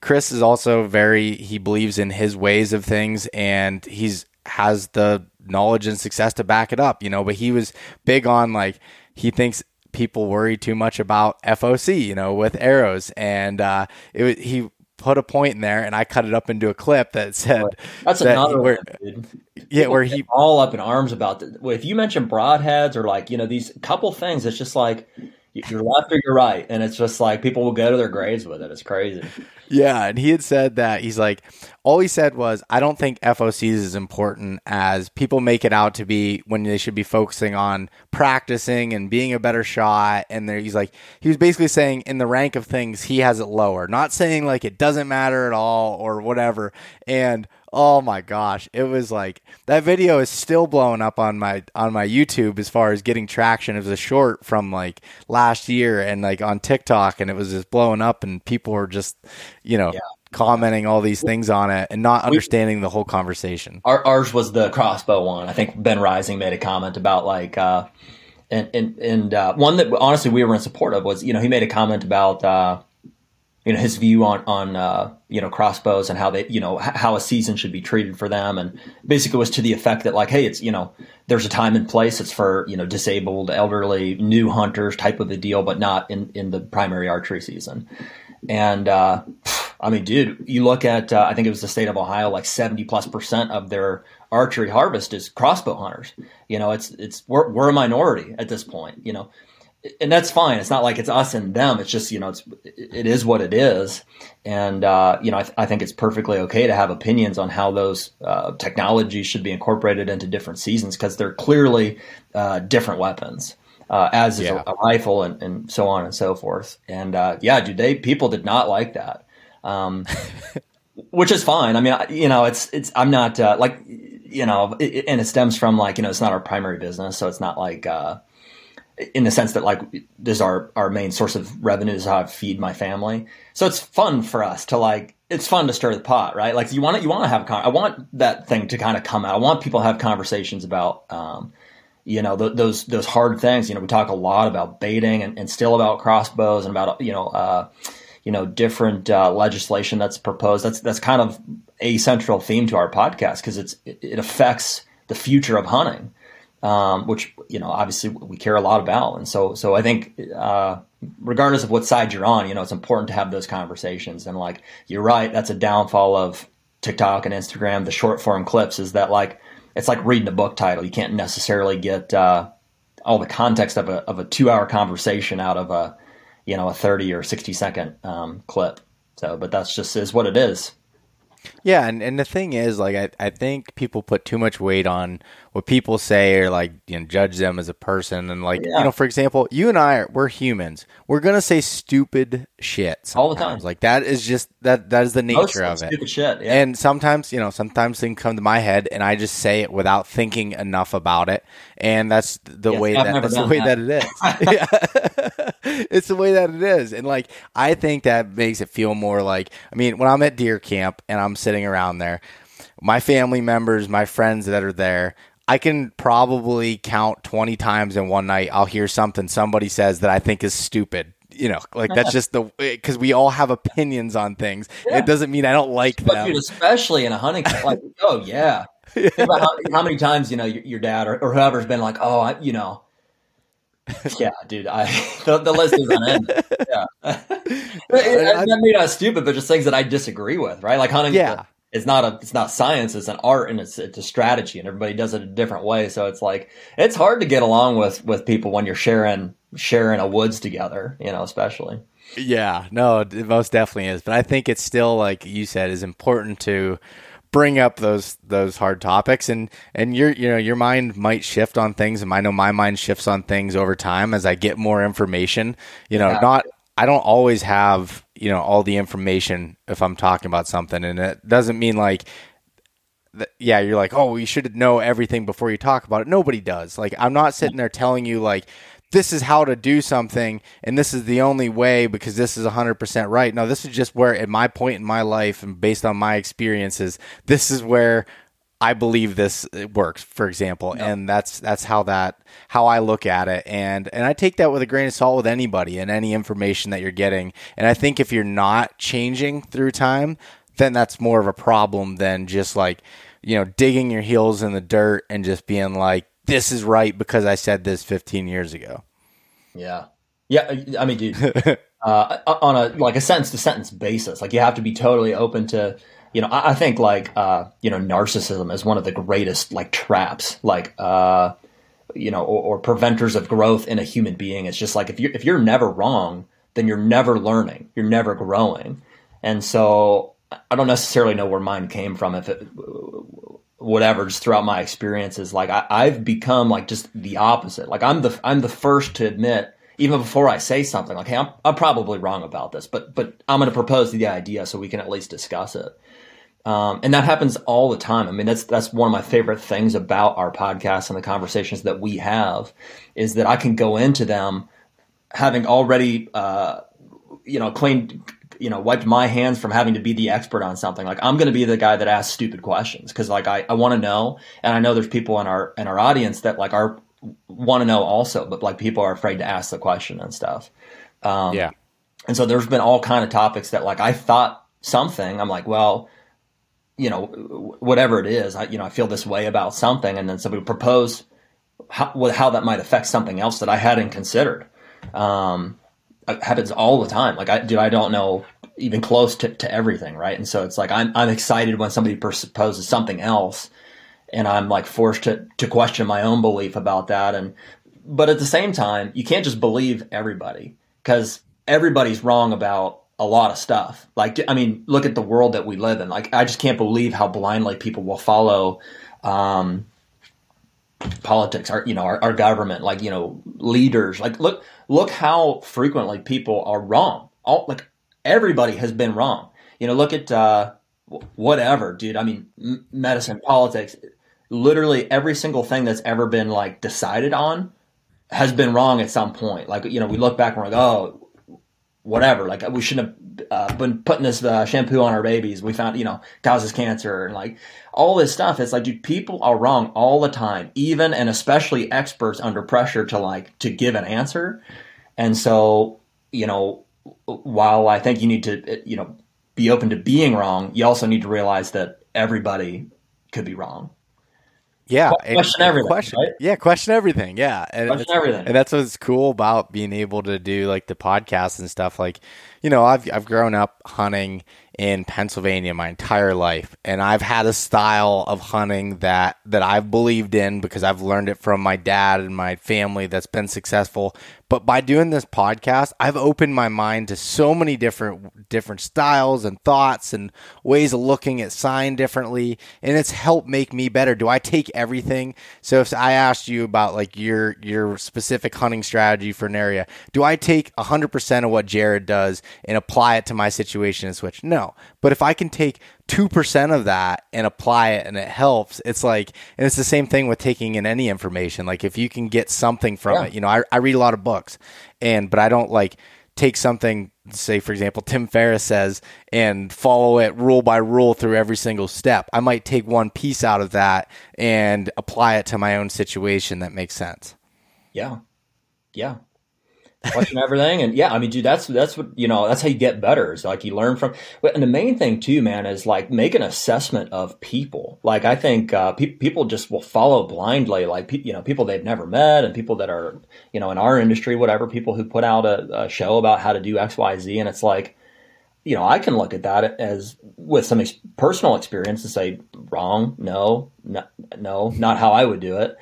Chris is also very he believes in his ways of things and he's has the knowledge and success to back it up, you know. But he was big on like he thinks people worry too much about FOC, you know, with arrows, and uh, it was, he put a point in there, and I cut it up into a clip that said that's that another where, one, yeah, where he all up in arms about the, if you mention broadheads or like you know these couple things, it's just like you're left or you're right, and it's just like people will go to their graves with it. It's crazy. Yeah, and he had said that he's like, all he said was, I don't think FOCs is as important as people make it out to be when they should be focusing on practicing and being a better shot. And there, he's like, he was basically saying in the rank of things, he has it lower, not saying like it doesn't matter at all or whatever. And oh my gosh, it was like that video is still blowing up on my on my YouTube as far as getting traction. It was a short from like last year and like on TikTok, and it was just blowing up, and people were just you know. Yeah. Commenting all these things on it and not understanding the whole conversation. Our, ours was the crossbow one. I think Ben Rising made a comment about like, uh, and and and uh, one that honestly we were in support of was you know he made a comment about uh, you know his view on on uh, you know crossbows and how they you know how a season should be treated for them and basically was to the effect that like hey it's you know there's a time and place it's for you know disabled elderly new hunters type of a deal but not in in the primary archery season and uh, I mean, dude, you look at uh, I think it was the state of Ohio, like seventy plus percent of their archery harvest is crossbow hunters. You know, it's it's we're, we're a minority at this point. You know, and that's fine. It's not like it's us and them. It's just you know, it's it is what it is, and uh, you know, I, th- I, think it's perfectly okay to have opinions on how those uh, technologies should be incorporated into different seasons because they're clearly uh, different weapons uh, as is Yeah. a, a rifle and, and so on and so forth. And uh, yeah, dude, they people did not like that, um, which is fine. I mean, you know, it's it's I'm not uh, like you know, it, it- and it stems from like you know, it's not our primary business, so it's not like. In the sense that like this is our our main source of revenue is how I feed my family. So it's fun for us to like it's fun to stir the pot, right? Like you want to you want to have con- I want that thing to kind of come out. I want people to have conversations about um, you know th- those those hard things. You know, we talk a lot about baiting and, and still about crossbows and about you know uh, you know different uh, legislation that's proposed. That's that's kind of a central theme to our podcast because it's it, it affects the future of hunting um, which you know obviously we care a lot about. And so so I think uh, regardless of what side you're on, you know it's important to have those conversations. And like you're right, that's a downfall of TikTok and Instagram. The short form clips is that like it's like reading a book title. You can't necessarily get uh, all the context of a of a two hour conversation out of a you know a thirty or sixty second um, clip. So, but that's just is what it is. Yeah, and, and the thing is, like, I, I think people put too much weight on what people say or, like, you know, judge them as a person. And, like, Yeah. you know, for example, you and I, are, we're humans. We're going to say stupid shit All the time. Like, that is just, that that is the nature of it. stupid shit. Yeah. And sometimes, you know, sometimes things come to my head and I just say it without thinking enough about it. And that's the Yes, way I've that that's the way that. that it is. It's the way that it is. And like I think that makes it feel more like I mean, when I'm at deer camp and I'm sitting around there, my family members, my friends that are there, I can probably count 20 times in one night I'll hear something somebody says that I think is stupid. You know, like that's just the because we all have opinions on things. Yeah. It doesn't mean I don't like But them. dude, especially in a hunting, like, oh yeah. Think about how, how many times you know your, your dad or, or whoever's been like, oh, I, you know, yeah, dude, I the, the list is unending. Yeah, it, it, that made us stupid, but just things that I disagree with, right? Like hunting, Yeah. It's not a, it's not science, it's an art, and it's it's a strategy, and everybody does it a different way. So it's like it's hard to get along with with people when you're sharing sharing a woods together, you know, especially. Yeah, no, it most definitely is. But I think it's still like you said is important to bring up those those hard topics and and your you know your mind might shift on things and I know my mind shifts on things over time as I get more information. You know, Yeah. not I don't always have, you know, all the information if I'm talking about something and it doesn't mean like yeah, you're like, oh, you should know everything before you talk about it. Nobody does. Like, I'm not sitting there telling you like this is how to do something and this is the only way because this is 100% right. No, this is just where at my point in my life and based on my experiences, this is where I believe this uh, works, for example, and that's that's how that how I look at it, and and I take that with a grain of salt with anybody and any information that you're getting, and I think if you're not changing through time, then that's more of a problem than just like you know, digging your heels in the dirt and just being like, this is right because I said this 15 years ago. Yeah. Yeah. I mean, dude, uh, on a, like a sentence to sentence basis, like you have to be totally open to, you know, I, I think like, uh, you know, narcissism is one of the greatest like traps, like, uh, you know, or, or preventers of growth in a human being. It's just like, if you're, if you're never wrong, then you're never learning, you're never growing. And so I don't necessarily know where mine came from. If it, whatever, just throughout my experiences, like I, I've become like just the opposite. Like I'm the I'm the first to admit, even before I say something, like, hey, I'm I'm probably wrong about this, but but I'm going to propose the idea so we can at least discuss it. Um, and that happens all the time. I mean, that's that's one of my favorite things about our podcast and the conversations that we have is that I can go into them having already, uh, you know, cleaned you know wiped my hands from having to be the expert on something. Like i'm going to be the guy that asks stupid questions because like i, I want to know. And i know there's people in our in our audience that like are want to know also but like people are afraid to ask the question and stuff. Um, yeah. and so there's been all kind of topics that like i thought something. I'm like well you know whatever it is i you know i feel this way about something and then somebody propose how, how that might affect something else that i hadn't considered um, it happens all the time. Like I do, I don't know even close to, to everything, right? And so it's like I'm I'm excited when somebody proposes something else, and I'm like forced to to question my own belief about that. And but at the same time, you can't just believe everybody because everybody's wrong about a lot of stuff. Like I mean, look at the world that we live in. Like I just can't believe how blindly people will follow. Um, politics our you know our, our government like you know leaders like look look how frequently people are wrong all like everybody has been wrong. You know, look at uh, whatever, dude. I mean, m- medicine, politics, literally every single thing that's ever been like decided on has been wrong at some point. Like, you know, we look back and we're like, oh, whatever. Like, we shouldn't have uh, been putting this uh, shampoo on our babies. We found, you know, causes cancer and like all this stuff. It's like, dude, people are wrong all the time, even and especially experts under pressure to like to give an answer. And so, you know, while I think you need to, you know, be open to being wrong, you also need to realize that everybody could be wrong. Yeah, question everything. Question, right? Yeah, question everything. Yeah, and question everything. And that's what's cool about being able to do like the podcast and stuff. Like, you know, I've I've grown up hunting in Pennsylvania my entire life, and I've had a style of hunting that that I've believed in because I've learned it from my dad and my family that's been successful. But by doing this podcast, I've opened my mind to so many different different styles and thoughts and ways of looking at sign differently, and it's helped make me better. Do I take everything? So if I asked you about like your your specific hunting strategy for an area, do I take 100% of what Jared does and apply it to my situation and switch? No. But if I can take 2% of that and apply it and it helps. It's like and it's the same thing with taking in any information. Like if you can get something from yeah. it you know I, I read a lot of books and but i don't like take something say for example tim ferriss says and follow it rule by rule through every single step. I might take one piece out of that and apply it to my own situation that makes sense. Yeah. Yeah question everything. And yeah, I mean, dude, that's that's what you know. That's how you get better. It's like you learn from. And the main thing too, man, is like make an assessment of people. Like I think uh, pe- people just will follow blindly. Like pe- you know, people they've never met, and people that are you know in our industry, whatever. People who put out a, a show about how to do X, Y, Z, and it's like. You know, I can look at that as with some ex- personal experience and say, wrong, no, no, no, not how I would do it.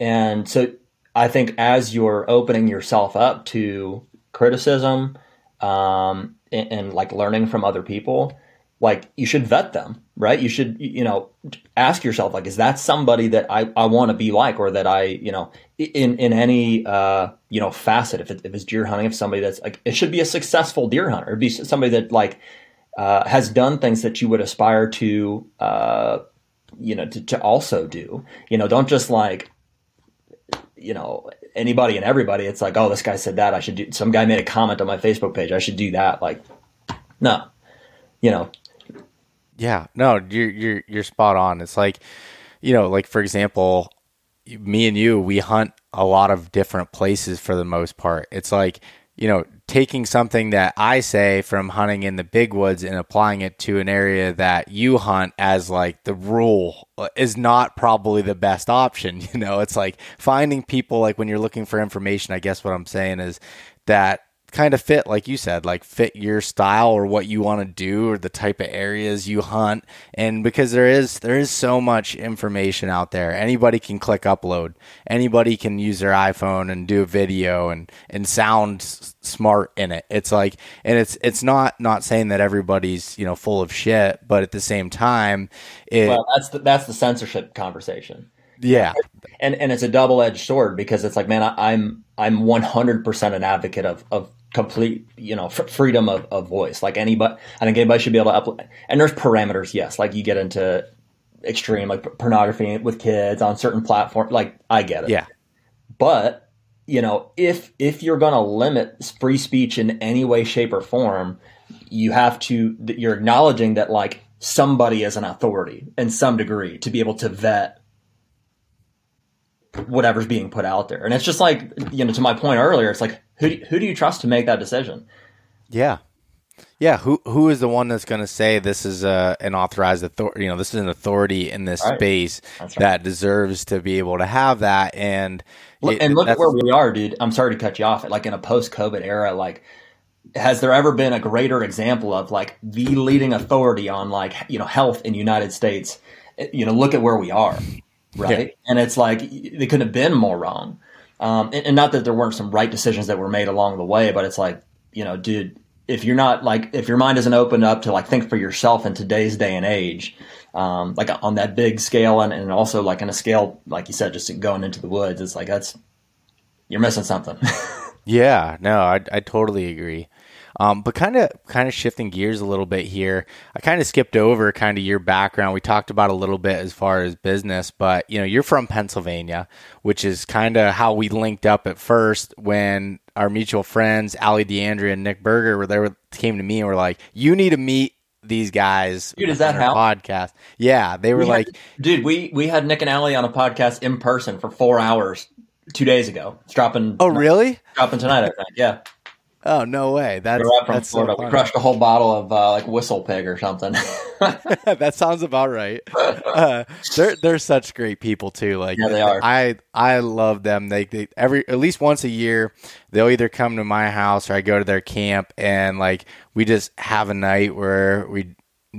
And so I think as you're opening yourself up to criticism um, and, and, like learning from other people, like you should vet them, right? You should, you know, ask yourself, like, is that somebody that I, I want to be like, or that I, you know, in in any uh, you know facet, if, it, if it's deer hunting, if somebody that's like, it should be a successful deer hunter, It'd be somebody that like uh, has done things that you would aspire to, uh, you know, to, to also do. You know, don't just like you know anybody and everybody it's like oh this guy said that i should do some guy made a comment on my facebook page i should do that like no you know. Yeah no you're you're you're spot on. It's like you know like for example me and you we hunt a lot of different places for the most part. It's like you know, taking something that I say from hunting in the big woods and applying it to an area that you hunt as like the rule uh, is not probably the best option. You know, it's like finding people like when you're looking for information, I guess what I'm saying is that kind of fit like you said like fit your style or what you want to do or the type of areas you hunt. And because there is there is so much information out there anybody can click upload. Anybody can use their iphone and do a video and and sound smart in it. It's like and it's it's not not saying that everybody's you know full of shit but at the same time it, well that's the, that's the censorship conversation. Yeah. And and it's a double-edged sword because it's like man I, i'm i'm 100% an advocate of of complete, you know, f- freedom of, of voice. Like anybody, I think anybody should be able to upload. And there's parameters, yes. Like you get into extreme, like pornography with kids on certain platforms. Like I get it. Yeah. But you know, if if you're going to limit free speech in any way, shape, or form, you have to. You're acknowledging that like somebody is an authority in some degree to be able to vet whatever's being put out there. And it's just like, you know, to my point earlier, it's like, who do, who do you trust to make that decision? Yeah. Yeah, who who is the one that's going to say this is a, an authorized authority? You know, this is an authority in this right. space right. that deserves to be able to have that. And it, and look at where we are, dude. I'm sorry to cut you off. Like in a post-COVID era, like has there ever been a greater example of like the leading authority on like you know health in United States? Eh, you know, look at where we are right? Yeah. And it's like they couldn't have been more wrong. Um, and, and, not that there weren't some right decisions that were made along the way, but it's like, you know, dude, if you're not like, if your mind isn't open up to like think for yourself in today's day and age, um, like on that big scale and, and also like in a scale, like you said, just going into the woods, it's like, that's, you're missing something. yeah, no, I, I totally agree. Um, but kind of kind of shifting gears a little bit here, I kind of skipped over kind of your background. We talked about a little bit as far as business, but you know you're from Pennsylvania, which is kind of how we linked up at first when our mutual friends Allie D'Andrea and Nick Berger were there came to me and were like, "You need to meet." These guys, dude, is that how podcast? Yeah, they were we like, had, dude, we we had Nick and Allie on a podcast in person for four hours two days ago. It's dropping. Oh, really? Dropping tonight, I think. Yeah. Oh no way! That's we from that's Florida. So we crushed a whole bottle of uh, like WhistlePig or something. that sounds about right. Uh, they're they're such great people too. Like yeah, they are. I I love them. They, they every at least once a year they'll either come to my house or I go to their camp and like we just have a night where we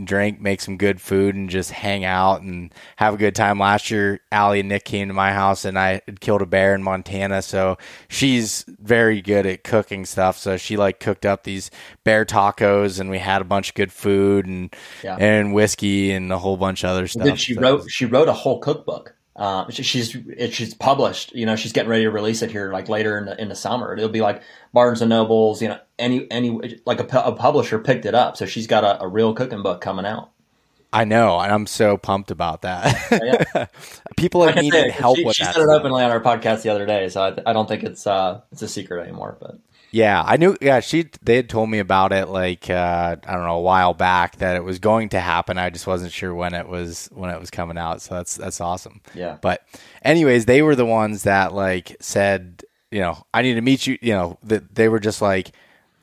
drink, make some good food, and just hang out and have a good time. Last year, Allie and Nick came to my house, and I had killed a bear in Montana. So she's very good at cooking stuff. So she like cooked up these bear tacos, and we had a bunch of good food and yeah. and whiskey and a whole bunch of other stuff. she so. wrote she wrote a whole cookbook. Uh, she's she's published. You know, she's getting ready to release it here like later in the in the summer. It'll be like Barnes and Nobles. You know, any any like a, a publisher picked it up, so she's got a, a, real cooking book coming out. I know, and I'm so pumped about that. yeah. People have needed help she, with she that. She said it openly on our podcast the other day, so I, I don't think it's uh it's a secret anymore. But yeah, I knew. Yeah, she they had told me about it like uh, I don't know a while back that it was going to happen. I just wasn't sure when it was when it was coming out. So that's that's awesome. Yeah. But anyways, they were the ones that like said, you know, I need to meet you. You know, that they were just like.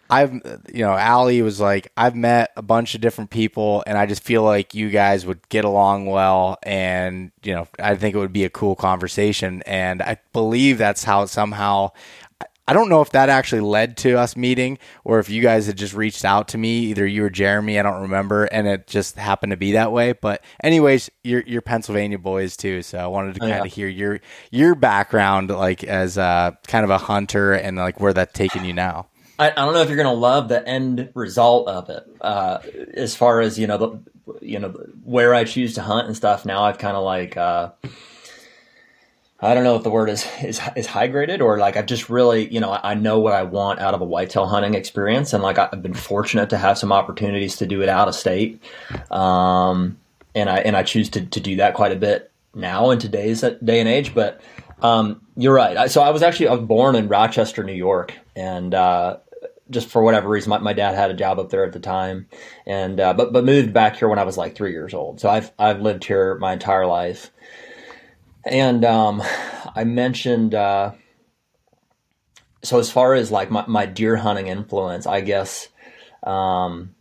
I've, you know, Allie was like, I've met a bunch of different people, and I just feel like you guys would get along well, and you know, I think it would be a cool conversation, and I believe that's how somehow I don't know if that actually led to us meeting or if you guys had just reached out to me, either you or Jeremy, I don't remember, and it just happened to be that way. But anyways, you're you're Pennsylvania boys too, so I wanted to oh, kind of hear your your background like as a kind of a hunter and like where that's taking you now. I, I don't know if you're going to love the end result of it, uh, as far as you know, the, you know where I choose to hunt and stuff. Now I've kind of like. Uh, I don't know if the word is, is is high graded or like I've just really you know I know what I want out of a whitetail hunting experience and like I've been fortunate to have some opportunities to do it out of state, um, and I and I choose to to do that quite a bit now in today's day and age. But um, you're right. So I was actually I was born in Rochester, New York, and uh, just for whatever reason, my, my, dad had a job up there at the time, and uh, but but moved back here when I was like three years old. So I've I've lived here my entire life. And um, I mentioned, uh, so as far as like my, my deer hunting influence, I guess, um,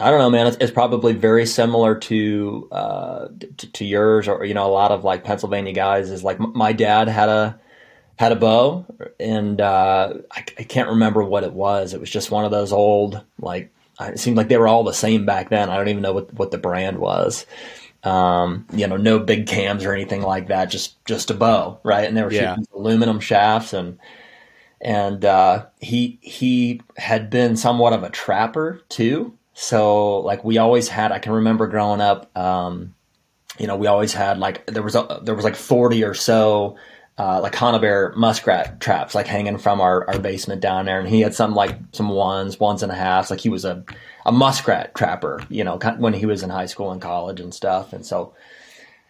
I don't know, man. It's, it's probably very similar to, uh, to, to yours, or you know, a lot of like Pennsylvania guys. Is like my dad had a had a bow, and uh, I, I, can't remember what it was. It was just one of those old like. It seemed like they were all the same back then. I don't even know what what the brand was. Um, you know, no big cams or anything like that. Just just a bow, right? And they were yeah. shooting aluminum shafts and and uh, he he had been somewhat of a trapper too. So like we always had, I can remember growing up, um, you know, we always had like there was a, there was like forty or so uh, like conibear muskrat traps like hanging from our, our basement down there, and he had some like some ones, ones and a halves. Like he was a a muskrat trapper, you know, when he was in high school and college and stuff, and so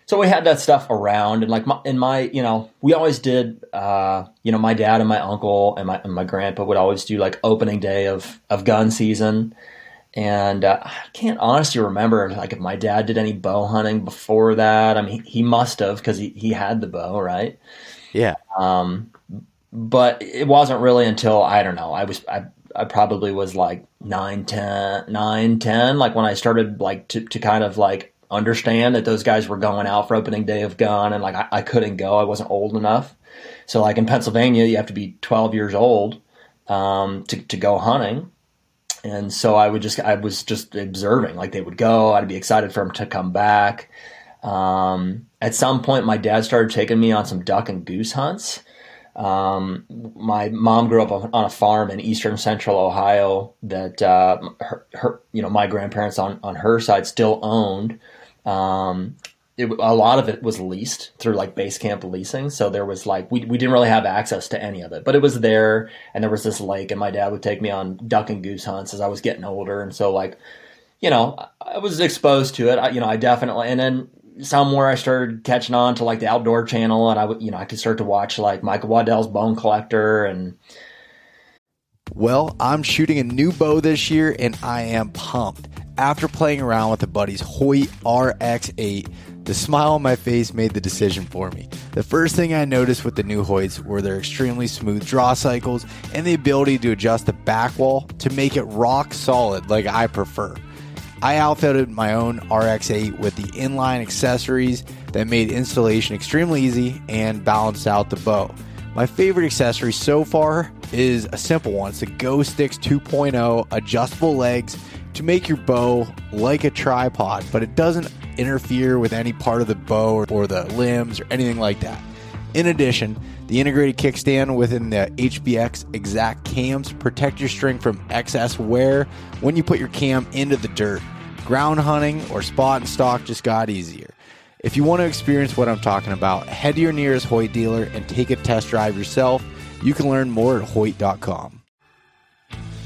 so we had that stuff around. And like my, in my you know we always did uh, you know my dad and my uncle and my and my grandpa would always do like opening day of of gun season. And uh, I can't honestly remember like if my dad did any bow hunting before that. I mean he, he must have because he, he had the bow right? Yeah. Um but it wasn't really until I don't know I was I I probably was like 9 10 9 10 like when I started like to to kind of like understand that those guys were going out for opening day of gun and like I, I, couldn't go. I wasn't old enough. So like in Pennsylvania, you have to be 12 years old um, to, to go hunting. And so I would just, I was just observing like they would go, I'd be excited for them to come back. Um, at some point, my dad started taking me on some duck and goose hunts. Um, my mom grew up on a farm in eastern central Ohio that uh, her, her, you know, my grandparents on on her side still owned. Um, it, a lot of it was leased through like base camp leasing. So there was like, we, we didn't really have access to any of it, but it was there. And there was this lake, and my dad would take me on duck and goose hunts as I was getting older. And so, like, you know, I was exposed to it. I, you know, I definitely, and then somewhere I started catching on to like the outdoor channel, and I would, you know, I could start to watch like Michael Waddell's Bone Collector and. Well, I'm shooting a new bow this year, and I am pumped. After playing around with a buddy's Hoyt RX8, the smile on my face made the decision for me. The first thing I noticed with the new Hoyts were their extremely smooth draw cycles and the ability to adjust the back wall to make it rock solid like I prefer. I outfitted my own RX8 with the inline accessories that made installation extremely easy and balanced out the bow. My favorite accessory so far is a simple one. It's the Go Sticks 2.0 adjustable legs to make your bow like a tripod, but it doesn't interfere with any part of the bow or the limbs or anything like that. In addition, the integrated kickstand within the HBX Xact cams protect your string from excess wear when you put your cam into the dirt. Ground hunting or spot and stock just got easier. If you want to experience what I'm talking about, head to your nearest Hoyt dealer and take a test drive yourself. You can learn more at Hoyt.com.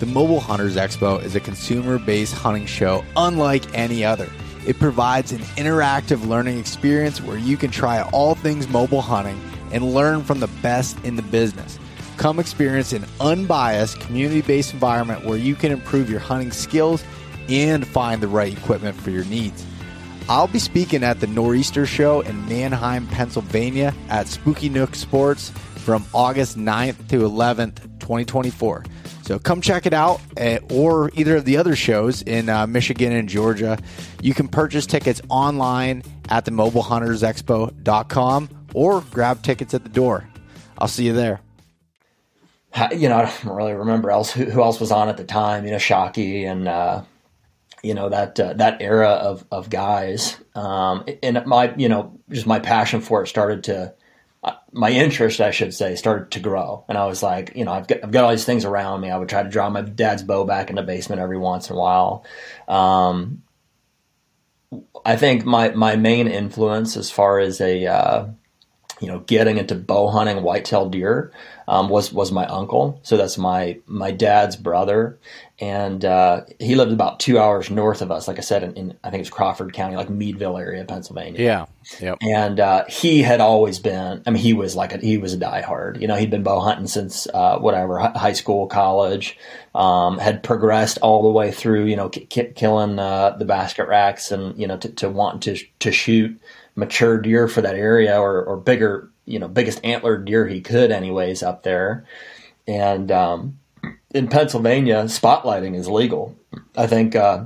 The Mobile Hunters Expo is a consumer based hunting show unlike any other. It provides an interactive learning experience where you can try all things mobile hunting and learn from the best in the business. Come experience an unbiased, community based environment where you can improve your hunting skills and find the right equipment for your needs. I'll be speaking at the Nor'easter Show in Manheim, Pennsylvania at Spooky Nook Sports from August 9th to 11th, 2024. So come check it out, uh, or either of the other shows in uh, Michigan and Georgia. You can purchase tickets online at the mobilehuntersexpo.com or grab tickets at the door. I'll see you there. You know, I don't really remember else who, else was on at the time. You know, Shockey and uh, you know that uh, that era of of guys. Um, and my you know just my passion for it started to my interest, I should say, started to grow. And I was like, you know, I've got, I've got all these things around me. I would try to draw my dad's bow back in the basement every once in a while. Um, I think my, my main influence as far as a, uh, you know, getting into bow hunting whitetail deer um, was was my uncle. So that's my my dad's brother, and uh, he lived about two hours north of us. Like I said, in, in, I think it's Crawford County, like Meadville area, Pennsylvania. Yeah, yep. And uh, he had always been. I mean, he was like a, he was a diehard. You know, he'd been bow hunting since uh, whatever high school, college. Um, had progressed all the way through. You know, k- killing uh, the basket racks, and you know, to, to want to to shoot mature deer for that area or, or bigger, you know, biggest antler deer he could, anyways, up there and um, in Pennsylvania, spotlighting is legal. I think uh,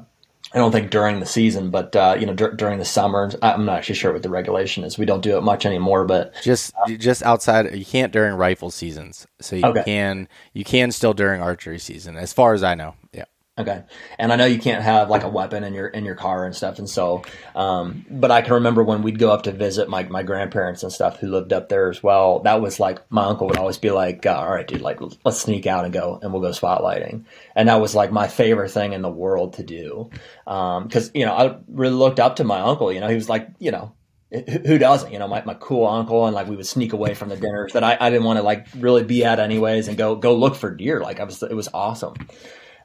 I don't think during the season, but uh, you know dur- during the summer. I'm not actually sure what the regulation is. We don't do it much anymore, but just just outside, you can't during rifle seasons. So you okay. can you can still during archery season, as far as I know. Yeah. Okay, and I know you can't have like a weapon in your in your car and stuff, and so, um, but I can remember when we'd go up to visit my my grandparents and stuff who lived up there as well. That was like my uncle would always be like, "All right, dude, like let's sneak out and go, and we'll go spotlighting," and that was like my favorite thing in the world to do, um, you know I really looked up to my uncle. You know, he was like, you know, who doesn't? You know, my, my cool uncle, and like we would sneak away from the dinners that I, I didn't want to like really be at anyways, and go go look for deer. Like I was, it was awesome.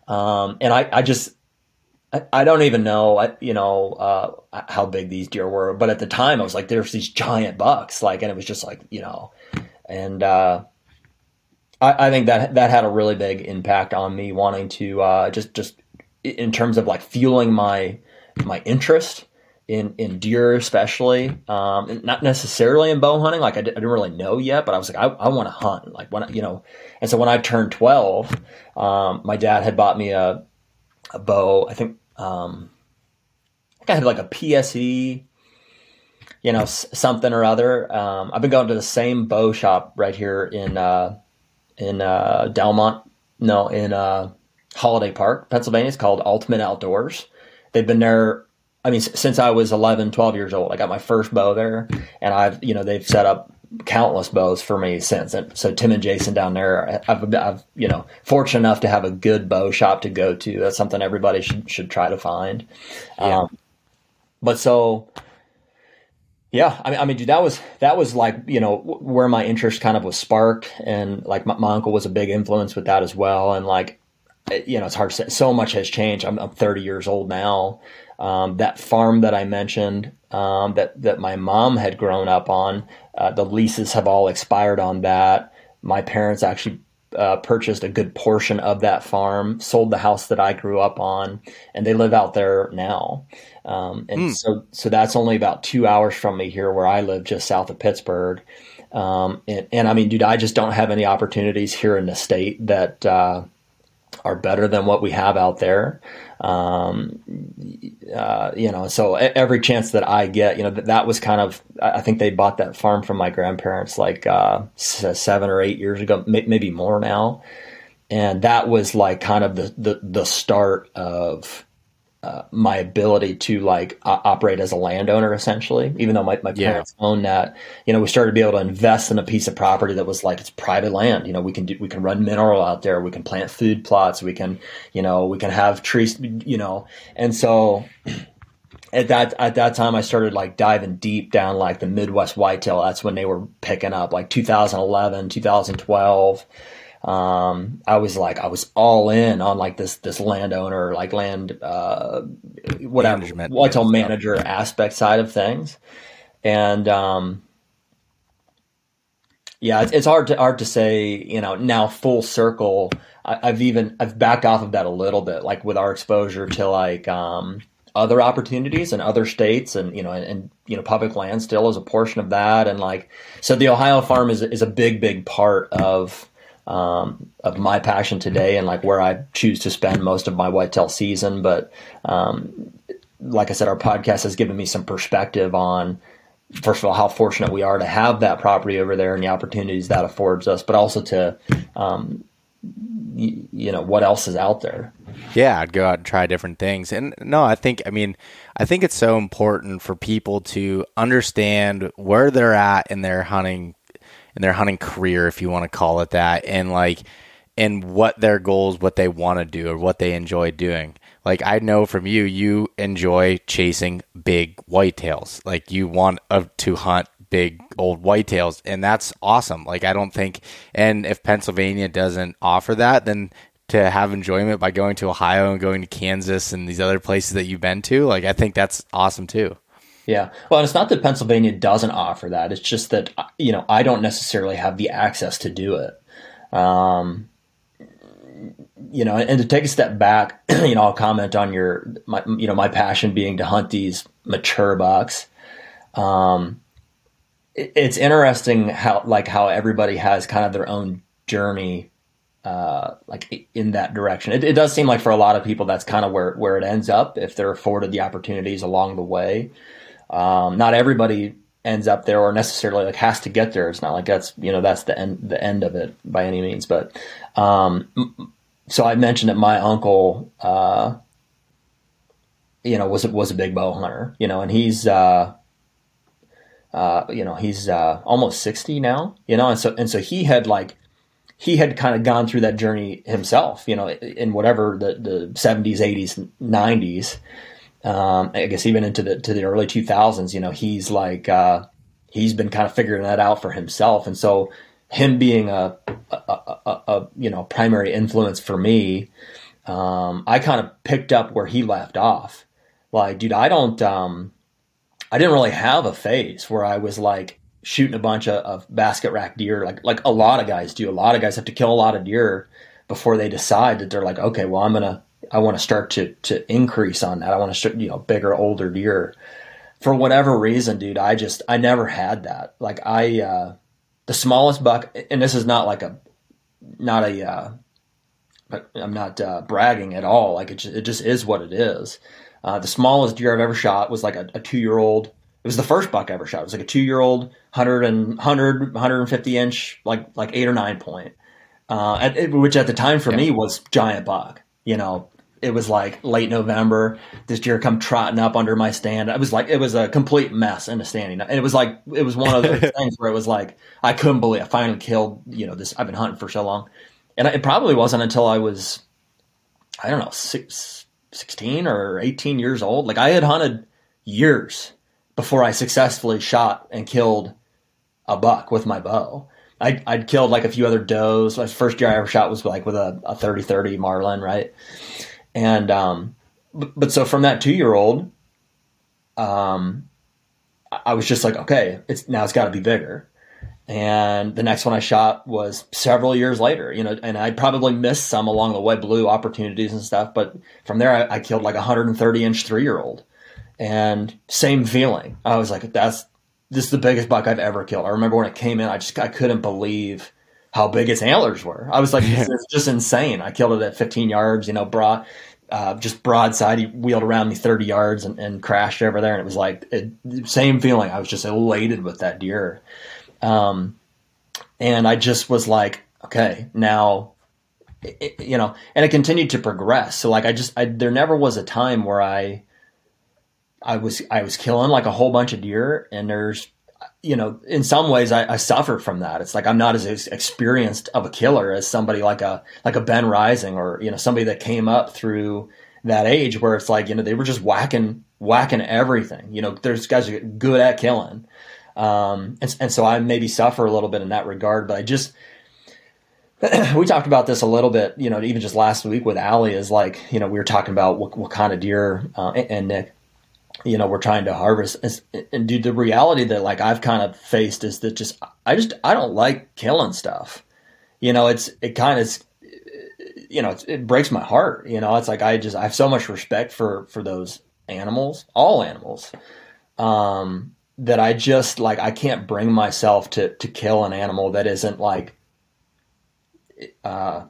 Um, and I, I just, I, I don't even know, you know, uh, how big these deer were, but at the time I was like, there's these giant bucks, like, and it was just like, you know, and, uh, I, think that that had a really big impact on me wanting to, uh, just, just in terms of like fueling my, my interest in in deer especially um, not necessarily in bow hunting like I, d- I didn't really know yet but i was like i, I want to hunt like when I, you know and so when i turned 12 um, my dad had bought me a, a bow i think um, i think i had like a pse you know s- something or other um, i've been going to the same bow shop right here in uh, in uh, delmont no in uh, holiday park pennsylvania it's called ultimate outdoors. They've been there I mean, since I was 11, 12 years old, I got my first bow there, and I've, you know, they've set up countless bows for me since. And so Tim and Jason down there, I've, I've, you know, fortunate enough to have a good bow shop to go to. That's something everybody should should try to find. Yeah. Um, but so, yeah, I mean, I mean, dude, that was that was like you know where my interest kind of was sparked, and like my, my uncle was a big influence with that as well, and like you know, it's hard to say. So much has changed. I'm, I'm 30 years old now, um, that farm that I mentioned um, that that my mom had grown up on, uh, the leases have all expired on that. My parents actually uh, purchased a good portion of that farm, sold the house that I grew up on, and they live out there now. Um, and mm. so, so that's only about two hours from me here, where I live, just south of Pittsburgh. Um, and, and, I mean, dude, I just don't have any opportunities here in the state that uh, are better than what we have out there. Um, uh, you know, so every chance that I get, you know, that, that was kind of, I think they bought that farm from my grandparents like uh, seven or eight years ago, maybe more now. And that was like kind of the, the, the start of uh, my ability to like uh, operate as a landowner essentially even though my, my parents yeah. own that you know we started to be able to invest in a piece of property that was like it's private land. You know we can do we can run mineral out there we can plant food plots we can you know we can have trees you know. And so at that at that time I started like diving deep down like the Midwest whitetail. That's when they were picking up like 2011 2012 um, I was like, I was all in on like this, this landowner, like land, uh, whatever, Management, whitetail yeah. manager aspect side of things. And, um, yeah, it's, it's, hard to hard to say. You know, now full circle. I, have even I've backed off of that a little bit, like with our exposure to like um, other opportunities in other states, and you know, and, and, you know, public land still is a portion of that, and like so, the Ohio farm is is a big big part of um, of my passion today and like where I choose to spend most of my whitetail season. But um, like I said, our podcast has given me some perspective on first of all how fortunate we are to have that property over there and the opportunities that affords us, but also to um, y- you know what else is out there. Yeah, I'd go out and try different things. And no, I think I mean I think it's so important for people to understand where they're at in their hunting their hunting career, if you want to call it that, and like and what their goals, what they want to do, or what they enjoy doing. Like I know from you, you enjoy chasing big whitetails. Like you want to hunt big old whitetails, and that's awesome. Like I don't think, and if Pennsylvania doesn't offer that, then to have enjoyment by going to Ohio and going to Kansas and these other places that you've been to, like I think that's awesome too. Yeah. Well, it's not that Pennsylvania doesn't offer that. It's just that, you know, I don't necessarily have the access to do it. Um, you know, and to take a step back, you know, I'll comment on your, my, you know, my passion being to hunt these mature bucks. Um, it, it's interesting how, like, how everybody has kind of their own journey uh, like in that direction. It, it, does seem like for a lot of people that's kind of where where it ends up if they're afforded the opportunities along the way. Um, not everybody ends up there or necessarily like has to get there. It's not like that's you know that's the end the end of it by any means. But um, so I mentioned that my uncle, uh, you know, was was a big bow hunter, you know, and he's uh, uh, you know he's uh, almost sixty now, you know, and so and so he had like he had kind of gone through that journey himself, you know, in whatever the the seventies, eighties, nineties. Um, I guess even into the to the early two thousands, you know, he's like uh, he's been kind of figuring that out for himself, and so him being a, a, a, a you know primary influence for me, um, I kind of picked up where he left off. Like, dude, I don't, um, I didn't really have a phase where I was like shooting a bunch of, of basket rack deer, like like a lot of guys do. A lot of guys have to kill a lot of deer before they decide that they're like, okay, well, I'm gonna, I want to start to to increase on that. I want to start, you know, bigger, older deer. For whatever reason, dude, I just, I never had that. Like, I. uh the smallest buck, and this is not like a, not a, uh, I'm not uh, bragging at all. Like it just, it just is what it is. Uh, the smallest deer I've ever shot was like a, a two year old. It was the first buck I ever shot. It was like a two year old, 100 and 100, 150 inch, like like eight or nine point, uh, at, which at the time for me was giant buck. You know, it was like late November. This deer come trotting up under my stand. I was like, it was a complete mess in the standing. And it was like, it was one of those things where it was like, I couldn't believe I finally killed, you know, this, I've been hunting for so long. And it probably wasn't until I was, I don't know, six, 16 or 18 years old. Like I had hunted years before I successfully shot and killed a buck with my bow. I'd, I'd killed like a few other does. My first year I ever shot was like with a, a 30 30 Marlin, right? And um, but, but so from that two year old, um, I was just like, okay, it's now it's got to be bigger. And the next one I shot was several years later, you know, and I probably missed some along the way, blew opportunities and stuff. But from there, I, I killed like a 130 inch three year old, and same feeling. I was like, that's this is the biggest buck I've ever killed. I remember when it came in, I just I couldn't believe how big its antlers were. I was like, this is just insane. I killed it at 15 yards, you know, broad, uh, just broadside. He wheeled around me 30 yards and, and crashed over there. And it was like, it, same feeling. I was just elated with that deer. Um, and I just was like, okay, now, it, you know, and it continued to progress. So like, I just, I, there never was a time where I, I was, I was killing like a whole bunch of deer and there's you know, in some ways, I, I, suffer from that. It's like I'm not as experienced of a killer as somebody like a like a Ben Rising or you know somebody that came up through that age where it's like you know they were just whacking whacking everything. You know, there's guys get good at killing, um, and, and so I maybe suffer a little bit in that regard. But I just we talked about this a little bit, you know, even just last week with Allie is like, you know, we were talking about what, what kind of deer uh, and Nick you know we're trying to harvest. And dude the reality that like i've kind of faced is that just i just i don't like killing stuff. You know it's it kind of you know it breaks my heart. You know it's like i just i have so much respect for for those animals all animals um that i just like i can't bring myself to to kill an animal that isn't like uh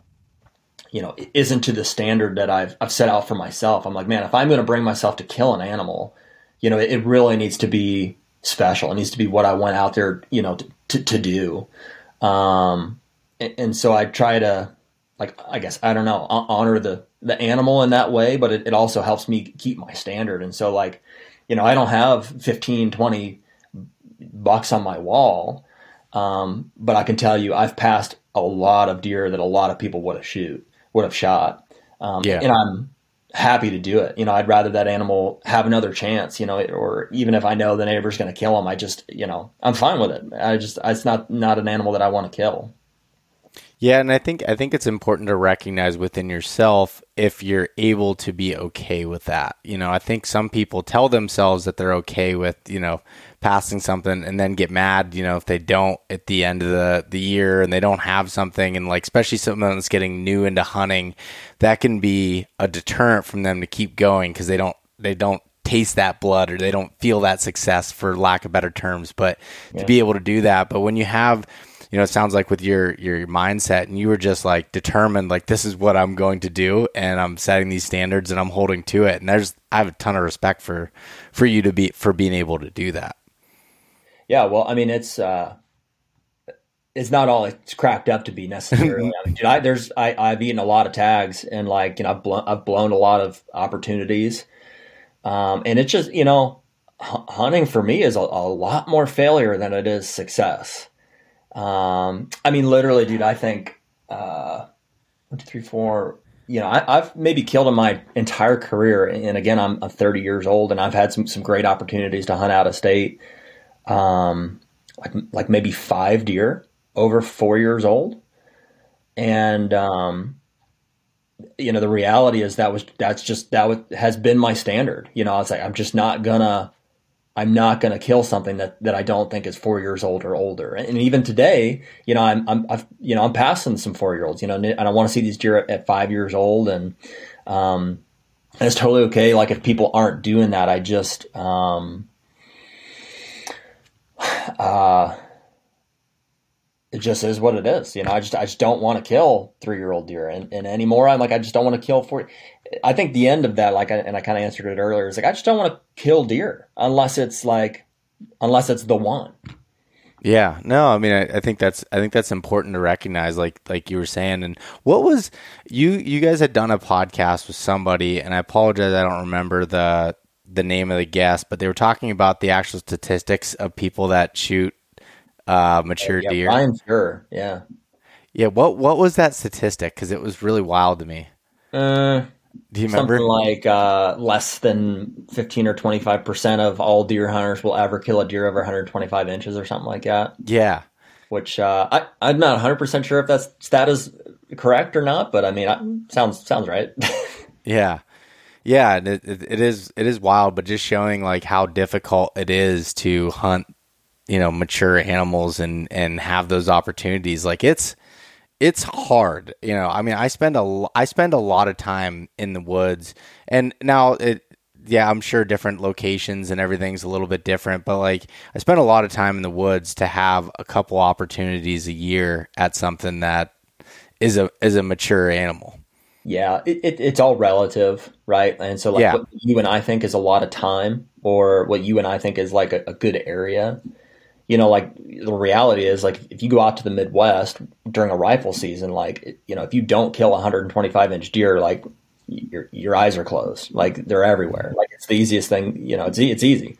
you know, isn't to the standard that I've, I've set out for myself. I'm like, man, if I'm going to bring myself to kill an animal, you know, it, it, really needs to be special. It needs to be what I went out there, you know, to, to, to do. Um, and, and, so I try to, like, I guess, I don't know, honor the, the animal in that way, but it, it also helps me keep my standard. And so like, you know, I don't have 15, 20 bucks on my wall. Um, but I can tell you, I've passed a lot of deer that a lot of people would have shoot would have shot. Um, yeah. And I'm happy to do it. You know, I'd rather that animal have another chance, you know, or even if I know the neighbor's going to kill him, I just, you know, I'm fine with it. I just, it's not, not an animal that I want to kill. Yeah, and I think I think it's important to recognize within yourself if you're able to be okay with that. You know, I think some people tell themselves that they're okay with, you know, passing something and then get mad, you know, if they don't at the end of the, the year and they don't have something and like especially someone that's getting new into hunting, that can be a deterrent from them to keep going because they don't they don't taste that blood or they don't feel that success for lack of better terms. But yeah. to be able to do that. But when you have you know, it sounds like with your your mindset and you were just like determined like this is what I'm going to do and I'm setting these standards and I'm holding to it. And there's I have a ton of respect for for you to be for being able to do that. Yeah, well, I mean, it's uh it's not all it's cracked up to be necessarily. I mean, dude, I, there's I, I've eaten a lot of tags and like you know I've blown I've blown a lot of opportunities, um, and it's just you know hunting for me is a, a, lot more failure than it is success. Um, I mean, literally, dude, I think uh, one, two, three, four. You know, I, have maybe killed in my entire career, and again, I'm, I'm 30 years old, and I've had some some great opportunities to hunt out of state. Um, like like maybe five deer over four years old, and um, you know the reality is that was that's just that was, has been my standard. You know, I was like, I'm just not gonna. I'm not going to kill something that, that I don't think is four years old or older. And even today, you know, I'm, I'm, I've, you know, I'm passing some four year olds, you know, and I want to see these deer at, at five years old. And, um, and it's totally okay. Like if people aren't doing that, I just, um, uh, it just is what it is. You know, I just I just don't want to kill three year old deer, and, and anymore. I'm like I just don't want to kill four. I think the end of that, like, and I kind of answered it earlier, is like I just don't want to kill deer unless it's like unless it's the one. Yeah, no, I mean, I, I, think that's I think that's important to recognize, like like you were saying. And what was you you guys had done a podcast with somebody, and I apologize, I don't remember the the name of the guest, but they were talking about the actual statistics of people that shoot uh, mature yeah, deer. Brian sure, yeah, yeah. What what was that statistic? Because it was really wild to me. Uh, Do you remember? Something like uh, less than fifteen or twenty five percent of all deer hunters will ever kill a deer over 125 inches or something like that. Yeah. Which uh, I I'm not 100 percent sure if that's that is correct or not, but I mean, I, sounds sounds right. yeah. Yeah, it, it, is it is wild, but just showing like how difficult it is to hunt you know mature animals and and have those opportunities. Like it's it's hard you know. I mean i spend a i spend a lot of time in the woods. And now it yeah i'm sure different locations and everything's a little bit different but like i spend a lot of time in the woods to have a couple opportunities a year at something that is a is a mature animal yeah it, it, it's all relative right and so like yeah. what you and i think is a lot of time or what you and i think is like a, a good area you know, like the reality is, like if you go out to the Midwest during a rifle season, like you know, if you don't kill a 125 inch deer, like your your eyes are closed, like they're everywhere. Like it's the easiest thing, you know, it's it's easy.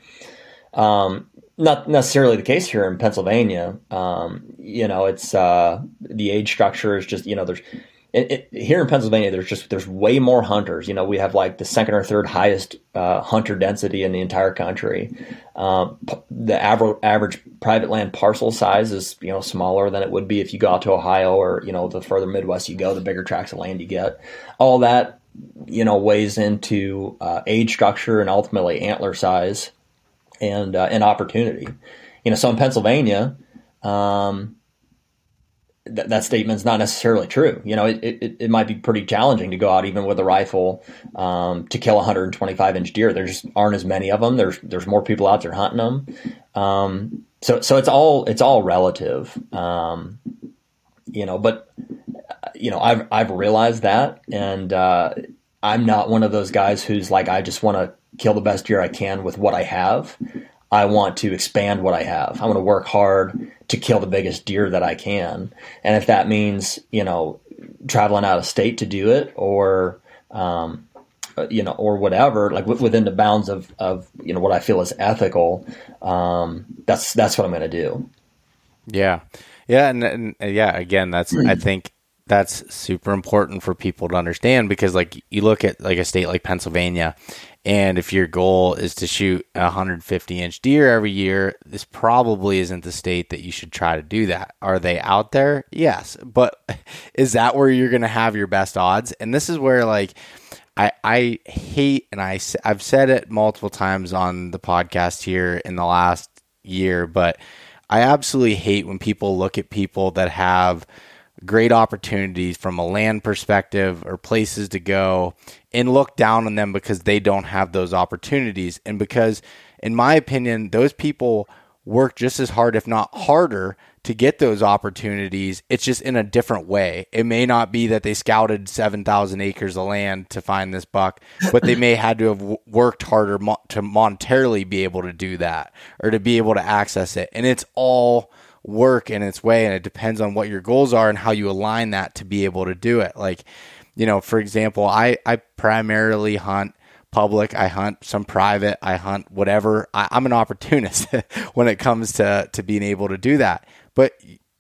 Um, not necessarily the case here in Pennsylvania. Um, you know, it's uh, the age structure is just you know there's it, it, here in Pennsylvania, there's just there's way more hunters. You know, we have like the second or third highest uh, hunter density in the entire country. Um, the average average private land parcel size is you know smaller than it would be if you go out to Ohio or you know the further Midwest you go, the bigger tracts of land you get. All that you know weighs into uh, age structure and ultimately antler size and uh, and opportunity. You know, so in Pennsylvania. Um, th- that statement's not necessarily true. You know, it, it, it, might be pretty challenging to go out even with a rifle um, to kill a 125 inch deer. There just aren't as many of them. There's there's more people out there hunting them. Um, so so it's all it's all relative. Um, you know, but you know, I've I've realized that, and uh, I'm not one of those guys who's like I just want to kill the best deer I can with what I have. I want to expand what I have. I want to work hard to kill the biggest deer that I can. And if that means, you know, traveling out of state to do it or, um, you know, or whatever, like within the bounds of, of, you know, what I feel is ethical, um, that's, that's what I'm going to do. Yeah. Yeah. And, and yeah, again, that's, I think that's super important for people to understand because like you look at like a state like Pennsylvania and if your goal is to shoot a 150 inch deer every year, this probably isn't the state that you should try to do that. Are they out there? Yes. But is that where you're going to have your best odds? And this is where, like, I, I hate, and I, I've said it multiple times on the podcast here in the last year, but I absolutely hate when people look at people that have great opportunities from a land perspective or places to go and look down on them because they don't have those opportunities. And because, in my opinion, those people work just as hard, if not harder, to get those opportunities. It's just in a different way. It may not be that they scouted 7,000 acres of land to find this buck, but they may had to have worked harder mo- to monetarily be able to do that or to be able to access it. And it's all work in its way and it depends on what your goals are and how you align that to be able to do it. Like, you know, for example, I, I primarily hunt public, I hunt some private, I hunt whatever. I, am an opportunist when it comes to to being able to do that. But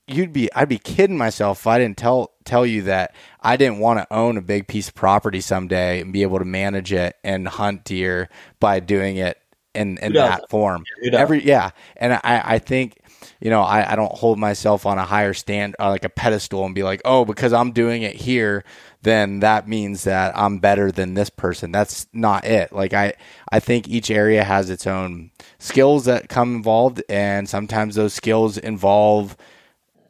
you'd be I'd be kidding myself if I didn't tell tell you that I didn't want to own a big piece of property someday and be able to manage it and hunt deer by doing it in, in that form. Every yeah. And I, I think you know, I, I don't hold myself on a higher stand, uh, like a pedestal, and be like, oh, because I'm doing it here, then that means that I'm better than this person. That's not it. Like I, I think each area has its own skills that come involved, and sometimes those skills involve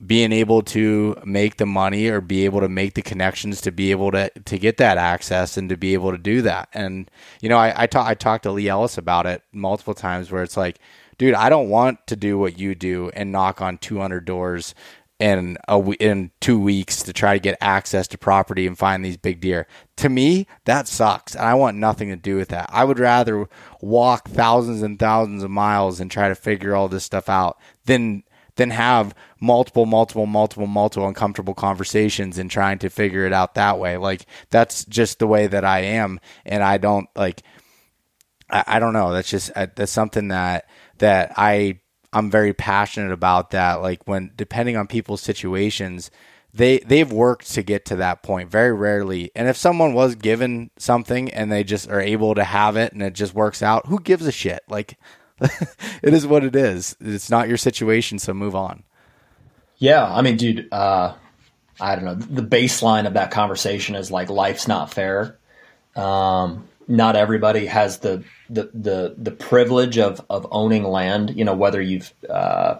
being able to make the money or be able to make the connections to be able to to get that access and to be able to do that. And you know, I I, ta- I talked to Lee Ellis about it multiple times, where it's like dude, I don't want to do what you do and knock on 200 doors in a in two weeks to try to get access to property and find these big deer. To me, that sucks, and I want nothing to do with that. I would rather walk thousands and thousands of miles and try to figure all this stuff out than than have multiple, multiple, multiple, multiple uncomfortable conversations and trying to figure it out that way. Like that's just the way that I am, and I don't like. I, I don't know. That's just uh, that's something that that I I'm very passionate about that. Like when depending on people's situations, they they've worked to get to that point very rarely. And if someone was given something and they just are able to have it and it just works out, who gives a shit? Like it is what it is. It's not your situation, so move on. Yeah, I mean, dude, uh, I don't know. The baseline of that conversation is like life's not fair. Um, not everybody has the the the the privilege of of owning land. You know, whether you've uh,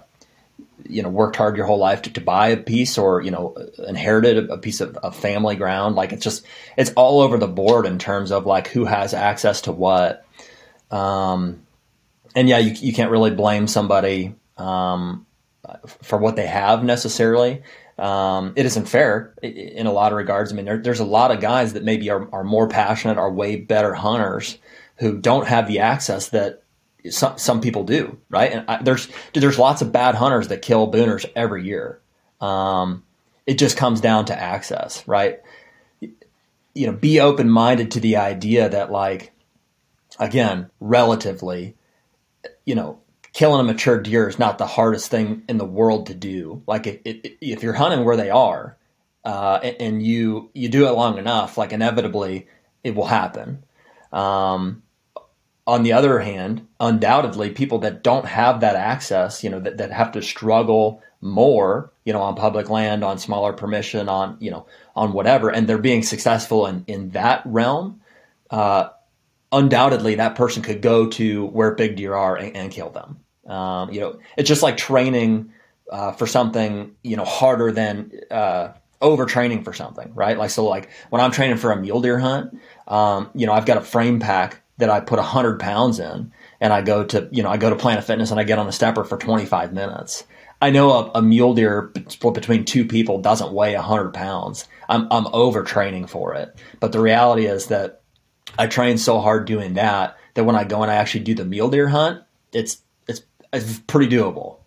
you know worked hard your whole life to, to buy a piece or you know inherited a, piece of, of family ground. Like it's just it's all over the board in terms of like who has access to what. Um, and yeah, you you can't really blame somebody um, for what they have necessarily. Um, it isn't fair in a lot of regards. I mean, there, there's a lot of guys that maybe are, are more passionate, are way better hunters who don't have the access that some, some people do, right? And I, there's there's lots of bad hunters that kill booners every year. Um, it just comes down to access, right? You know, be open minded to the idea that, like, again, relatively, you know, killing a mature deer is not the hardest thing in the world to do. Like if you're hunting where they are, uh, and, and, you you do it long enough, like inevitably it will happen. Um, on the other hand, undoubtedly, people that don't have that access, you know, that, that have to struggle more, you know, on public land, on smaller permission, on you know, on whatever, and they're being successful in in that realm. Uh, undoubtedly, that person could go to where big deer are and, and kill them. Um, you know, it's just like training uh, for something, you know, harder than uh, overtraining for something, right? Like, so like when I'm training for a mule deer hunt, um, you know, I've got a frame pack that I put hundred pounds in and I go to, you know, I go to Planet Fitness and I get on a stepper for 25 minutes. I know a, a mule deer split between two people doesn't weigh hundred pounds. I'm, I'm overtraining for it. But the reality is that I train so hard doing that that when I go and I actually do the mule deer hunt, it's is pretty doable.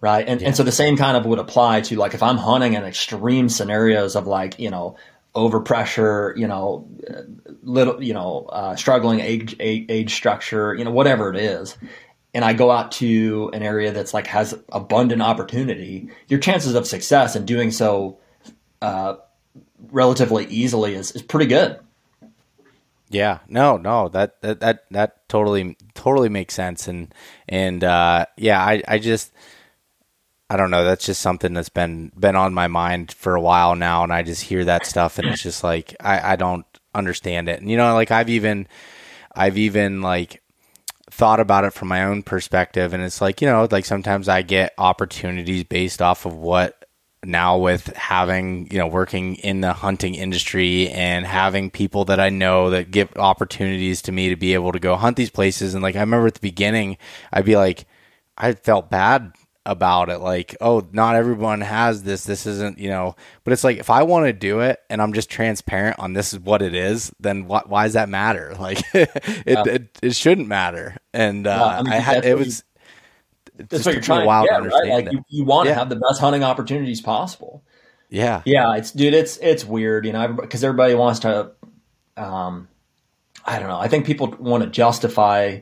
Right. And, yeah. and so the same kind of would apply to like if I'm hunting in extreme scenarios of like, you know, overpressure, you know, little, you know, uh, struggling age, age, age structure, you know, whatever it is. And I go out to an area that's like has abundant opportunity. Your chances of success in doing so uh, relatively easily is, is pretty good. Yeah, no, no, that that that that totally totally makes sense, and and uh, yeah, I I just I don't know. That's just something that's been been on my mind for a while now, and I just hear that stuff, and it's just like I I don't understand it, and you know, like I've even I've even like thought about it from my own perspective, and it's like you know, like sometimes I get opportunities based off of what now with having you know working in the hunting industry and having people that I know that give opportunities to me to be able to go hunt these places. And like I remember at the beginning I'd be like I felt bad about it. Like oh not everyone has this. This isn't you know but it's like if i want to do it and i'm just transparent on this is what it is then wh- why does that matter? Like it, yeah. it, it shouldn't matter. And uh, I, mean, I had it was that's what you're trying to get, right? Like you, you want to yeah. have the best hunting opportunities possible. Yeah, yeah. It's dude. It's it's weird, you know, because everybody wants to. Um, I don't know. I think people want to justify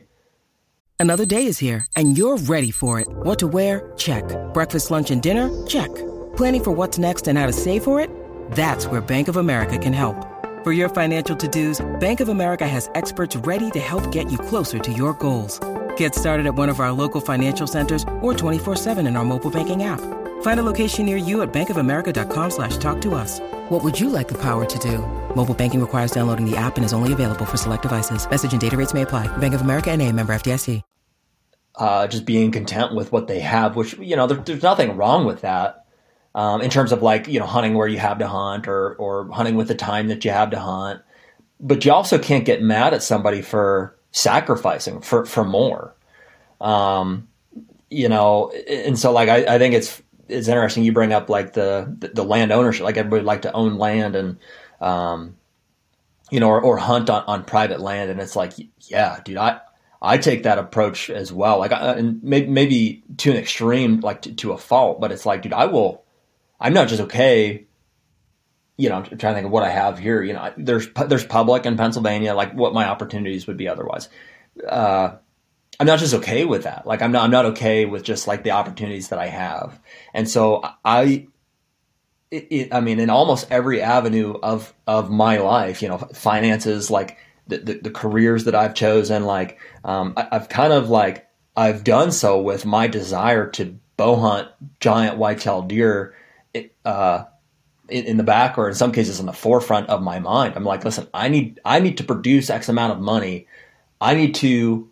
Another day is here, and you're ready for it. What to wear? Check. Breakfast, lunch, and dinner? Check. Planning for what's next and how to save for it? That's where Bank of America can help. For your financial to-dos, Bank of America has experts ready to help get you closer to your goals. Get started at one of our local financial centers or 24-7 in our mobile banking app. Find a location near you at bankofamerica.com slash talk to us. What would you like the power to do? Mobile banking requires downloading the app and is only available for select devices. Message and data rates may apply. Bank of America and a member FDIC. Uh, just being content with what they have, which, you know, there, there's nothing wrong with that. Um, in terms of like, you know, hunting where you have to hunt or, or hunting with the time that you have to hunt. But you also can't get mad at somebody for sacrificing for, for more. Um, you know, and so like, I, I think it's, it's interesting you bring up like the, the, land ownership, like everybody like to own land and, um, you know, or, or hunt on, on private land. And it's like, yeah, dude, I, I take that approach as well. Like, and maybe, maybe to an extreme, like to, to, a fault, but it's like, dude, I will, I'm not just okay. You know, I'm trying to think of what I have here. You know, there's, there's public in Pennsylvania, like what my opportunities would be otherwise. Uh, I'm not just okay with that. Like I'm not, I'm not okay with just like the opportunities that I have. And so I, it, it, I mean, in almost every avenue of of my life, you know, finances, like the, the, the careers that I've chosen, like um, I, have kind of like I've done so with my desire to bow hunt giant whitetail deer. Uh, in, in the back, or in some cases, in the forefront of my mind, I'm like, listen, I need I need to produce X amount of money. I need to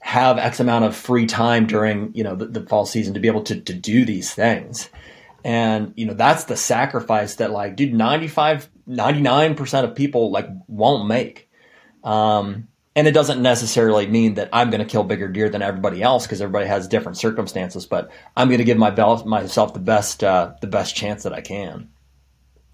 have X amount of free time during you know the, the fall season to be able to to do these things. And, you know, that's the sacrifice that like, dude, 95, 99% of people like won't make. Um, and it doesn't necessarily mean that I'm going to kill bigger deer than everybody else because everybody has different circumstances, but I'm going to give my myself the best, uh, the best chance that I can.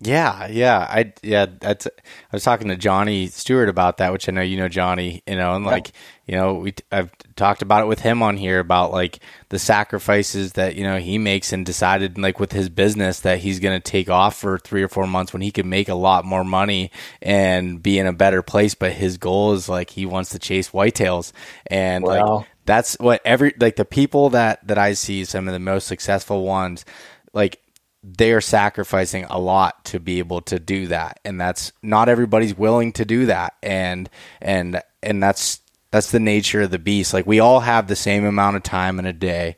Yeah, yeah, I yeah, that's. I was talking to Johnny Stewart about that, which I know you know Johnny, you know, and like you know we I've talked about it with him on here about like the sacrifices that you know he makes and decided like with his business that he's going to take off for three or four months when he can make a lot more money and be in a better place. But his goal is like he wants to chase whitetails and wow. like that's what every like the people that that I see some of the most successful ones like they're sacrificing a lot to be able to do that. And that's not everybody's willing to do that. And and and that's that's the nature of the beast. Like we all have the same amount of time in a day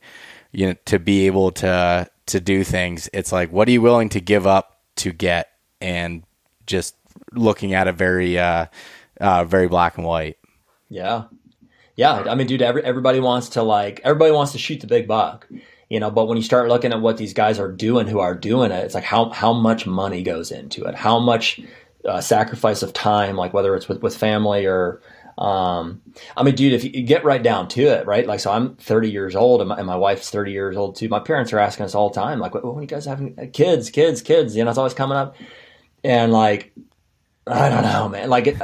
you know to be able to to do things. It's like what are you willing to give up to get? And just looking at it very uh uh very black and white. Yeah. Yeah. I mean dude every, everybody wants to like everybody wants to shoot the big buck you know but when you start looking at what these guys are doing who are doing it it's like how how much money goes into it how much uh, sacrifice of time like whether it's with with family or um, I mean, dude, if you get right down to it, right? Like, so I'm 30 years old and my, and my wife's 30 years old too. My parents are asking us all the time, like, when are you guys having uh, kids, kids, kids? You know, it's always coming up. And like, I don't know, man. Like,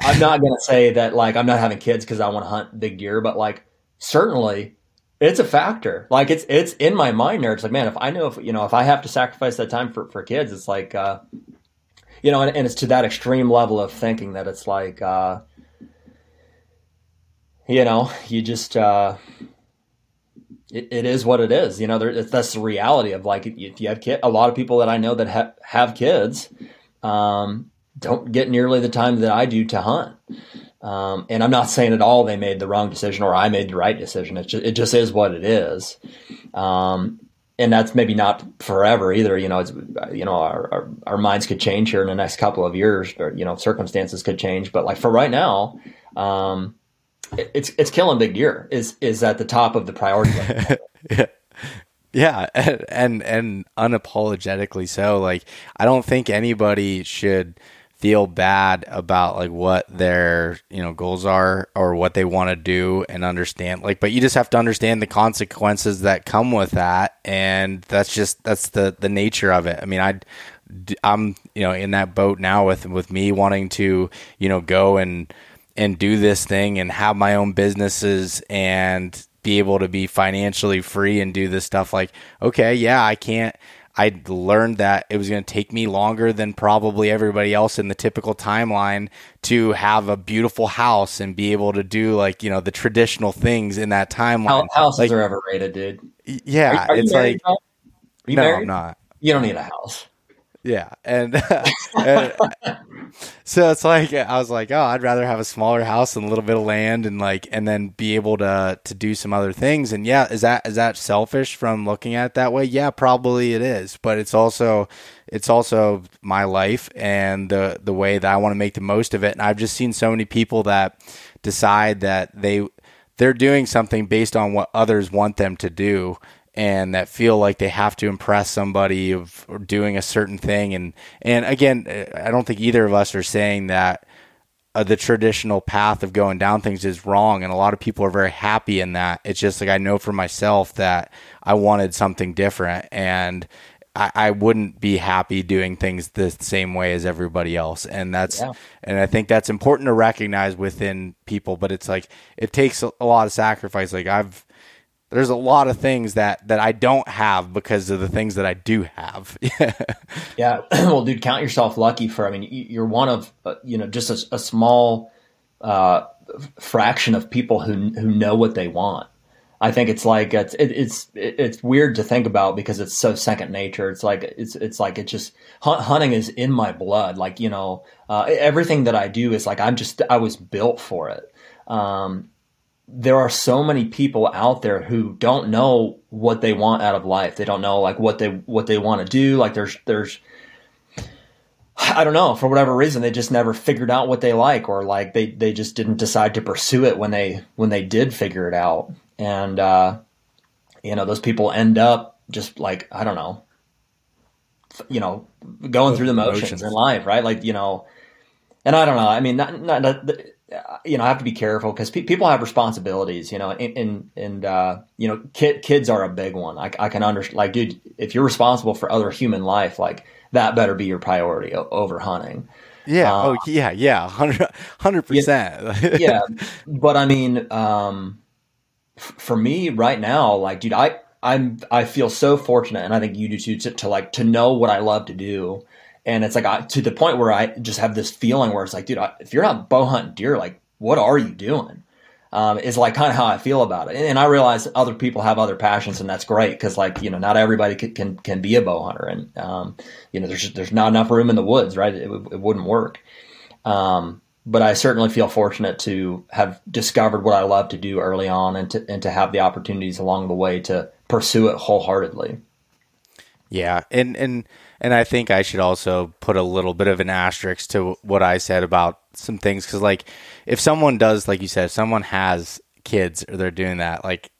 I'm not going to say that, like, I'm not having kids because I want to hunt big deer, but like, certainly it's a factor. Like it's it's in my mind there. It's like, man, if I know if you know if I have to sacrifice that time for for kids, it's like, uh, you know, and, and it's to that extreme level of thinking that it's like, uh, you know, you just uh, it, it is what it is. You know, there, that's the reality of like if you have kid. A lot of people that I know that ha- have kids um, don't get nearly the time that I do to hunt. Um, and I'm not saying at all they made the wrong decision or I made the right decision. It just, it just is what it is. Um, and that's maybe not forever either. You know, you know, our, our, our, minds could change here in the next couple of years or, you know, circumstances could change. But like for right now, um, it, it's, it's killing big gear is, is at the top of the priority. yeah. Yeah. And, and, and unapologetically so. Like, I don't think anybody should, feel bad about like what their you know goals are or what they want to do and understand like but you just have to understand the consequences that come with that and that's just that's the the nature of it. I mean i i'm you know in that boat now with with me wanting to you know go and and do this thing and have my own businesses and be able to be financially free and do this stuff like okay yeah i can't I learned that it was going to take me longer than probably everybody else in the typical timeline to have a beautiful house and be able to do like you know the traditional things in that timeline. Houses like, are overrated, dude. Yeah, are, are it's like you no, married? I'm not. You don't need a house. Yeah, and, and so it's like I was like, oh, I'd rather have a smaller house and a little bit of land, and like, and then be able to to do some other things. And yeah, is that is that selfish from looking at it that way? Yeah, probably it is, but it's also it's also my life and the the way that I want to make the most of it. And I've just seen so many people that decide that they they're doing something based on what others want them to do and that feel like they have to impress somebody of doing a certain thing. And and again I don't think either of us are saying that uh, the traditional path of going down things is wrong and a lot of people are very happy in that. It's just like I know for myself that I wanted something different and I, I wouldn't be happy doing things the same way as everybody else. And that's Yeah. and I think that's important to recognize within people but it's like it takes a, a lot of sacrifice. Like I've there's a lot of things that that I don't have because of the things that I do have. Yeah. well, dude, count yourself lucky for, I mean, you- you're one of, uh, you know, just a, a small uh, fraction of people who, who know what they want. I think it's like, it's, it, it's, it's weird to think about because it's so second nature. It's like, it's, it's like, it just, hunt, hunting is in my blood. Like, you know, uh, everything that I do is like, I'm just, I was built for it. Um, there are so many people out there who don't know what they want out of life. They don't know like what they what they want to do. Like there's there's I don't know for whatever reason they just never figured out what they like or like they they just didn't decide to pursue it when they when they did figure it out. And uh you know those people end up just like I don't know you know going through the motions, Motions. in life, right? Like you know and I don't know. I mean, not, not, not you know, I have to be careful because pe- people have responsibilities, you know, and and, and uh, you know, kid, kids are a big one. I, I can understand, like, dude, if you're responsible for other human life, like that better be your priority o- over hunting. yeah. Uh, oh yeah. Yeah. Hundred percent. yeah, but I mean, um, f- for me right now, like, dude, I I'm I feel so fortunate, and I think you do too, to, to like to know what I love to do, and it's like I, to the point where I just have this feeling where it's like, dude, I, if you're not bow hunting deer, like, what are you doing? Um, is like kind of how I feel about it, and, and I realize other people have other passions, and that's great because like you know not everybody can can, can be a bow hunter, and um, you know there's there's not enough room in the woods, right? It, it wouldn't work. Um, but I certainly feel fortunate to have discovered what I love to do early on and to, and to have the opportunities along the way to pursue it wholeheartedly. Yeah, and and and I think I should also put a little bit of an asterisk to what I said about some things because, like, if someone does, like you said, if someone has kids or they're doing that, like,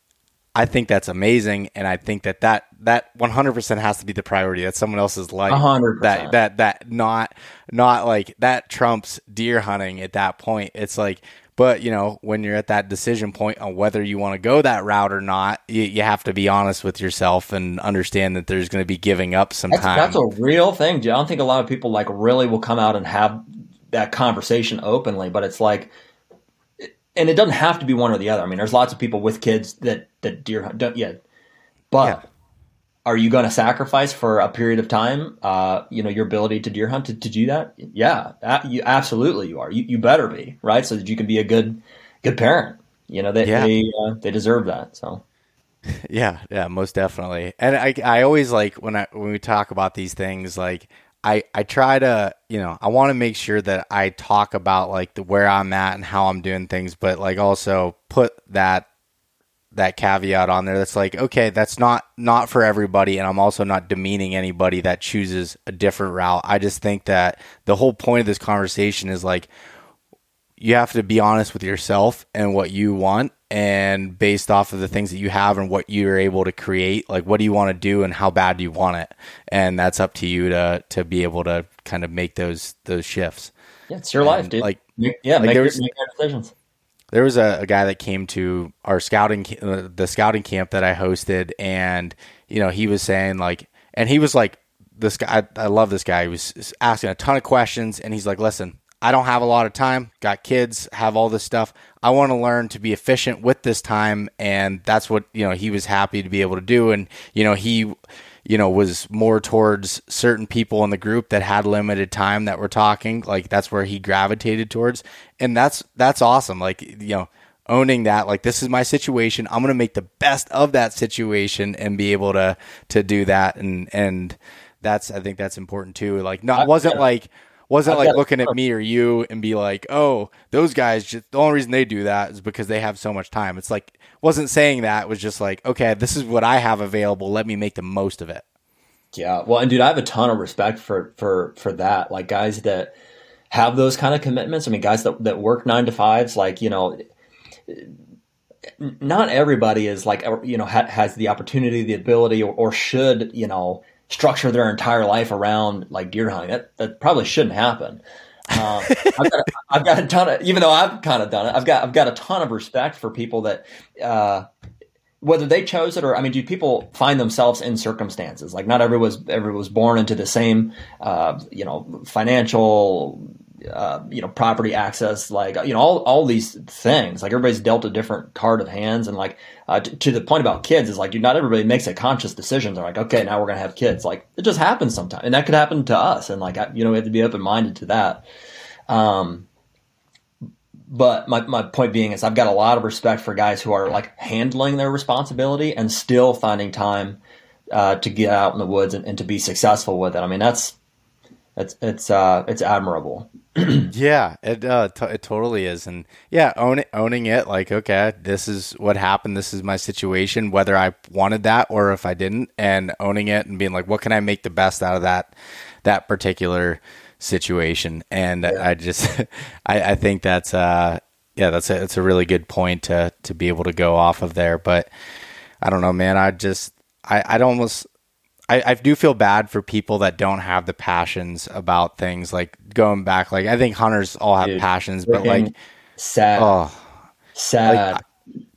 I think that's amazing, and I think that that that one hundred percent has to be the priority. That's someone else's life. Hundred That that that not not like that trumps deer hunting at that point. It's like. But you know, when you're at that decision point on whether you want to go that route or not, you, you have to be honest with yourself and understand that there's going to be giving up some That's, time. that's a real thing. I don't think a lot of people like really will come out and have that conversation openly, but it's like, and it doesn't have to be one or the other. I mean, there's lots of people with kids that that deer hunt. Don't, yeah, but Yeah. Are you going to sacrifice for a period of time? Uh, you know, your ability to deer hunt to, to do that? Yeah, a- you absolutely you are. You, you better be right so that you can be a good good parent. You know, they Yeah. they, uh, they deserve that. So Yeah, yeah, most definitely. And I I always like when I when we talk about these things like I I try to, you know, I want to make sure that I talk about like the where I'm at and how I'm doing things, but like also put that that caveat on there that's like okay that's not not for everybody and i'm also not demeaning anybody that chooses a different route. I just think that the whole point of this conversation is like you have to be honest with yourself and what you want and based off of the things that you have and what you're able to create like what do you want to do and how bad do you want it? And that's up to you to to be able to kind of make those those shifts. Yeah it's your and life dude. like yeah like make, your, make your decisions there was a, a, guy that came to our scouting uh, the scouting camp that I hosted and you know he was saying like and he was like this guy I, I love this guy he was asking a ton of questions and he's like listen I don't have a lot of time, got kids, have all this stuff. I want to learn to be efficient with this time. And that's what, you know, he was happy to be able to do. And, you know, he, you know, was more towards certain people in the group that had limited time that were talking. Like that's where he gravitated towards. And that's, that's awesome. Like, you know, owning that like this is my situation i'm going to make the best of that situation and be able to to do that and and that's i think that's important too like no not wasn't like wasn't like looking at me or you and be like, oh, those guys. Just, the only reason they do that is because they have so much time. It's like wasn't saying that. It was just like, okay, this is what I have available. Let me make the most of it. Yeah, well, and dude, I have a ton of respect for for for that. Like guys that have those kind of commitments. I mean, guys that that work nine to fives. Like you know, not everybody is like you know ha- has the opportunity, the ability, or, or should you know structure their entire life around like deer hunting. That that probably shouldn't happen. Um, I've, got, I've, got, a ton of, even though I've kind of done it, I've got I've got a ton of respect for people that. Uh, whether they chose it or I mean, do people find themselves in circumstances like not everyone was everyone was born into the same, uh, you know, financial uh, you know, property access, like, you know, all, all these things, like everybody's dealt a different card of hands. And like, uh, t- to the point about kids is like, dude, not everybody makes a conscious decision. They're like, okay, now we're going to have kids. Like it just happens sometimes. And that could happen to us. And like, you know, we have to be open minded to that. Um, but my, my point being is I've got a lot of respect for guys who are like handling their responsibility and still finding time, uh, to get out in the woods and, and to be successful with it. I mean, that's, it's, it's, uh, it's admirable. yeah, it uh, t- it totally is, and yeah, own it, owning it, like okay, this is what happened. This is my situation, whether I wanted that or if I didn't, and owning it and being like, what can I make the best out of that that particular situation? And yeah. I just, I, I think that's uh, yeah, that's a it's a really good point to to be able to go off of there. But I don't know, man. I just I I'd almost I, I do feel bad for people that don't have the passions about things like going back. Like I think hunters all have dude, passions, but like sad, oh, sad. Like,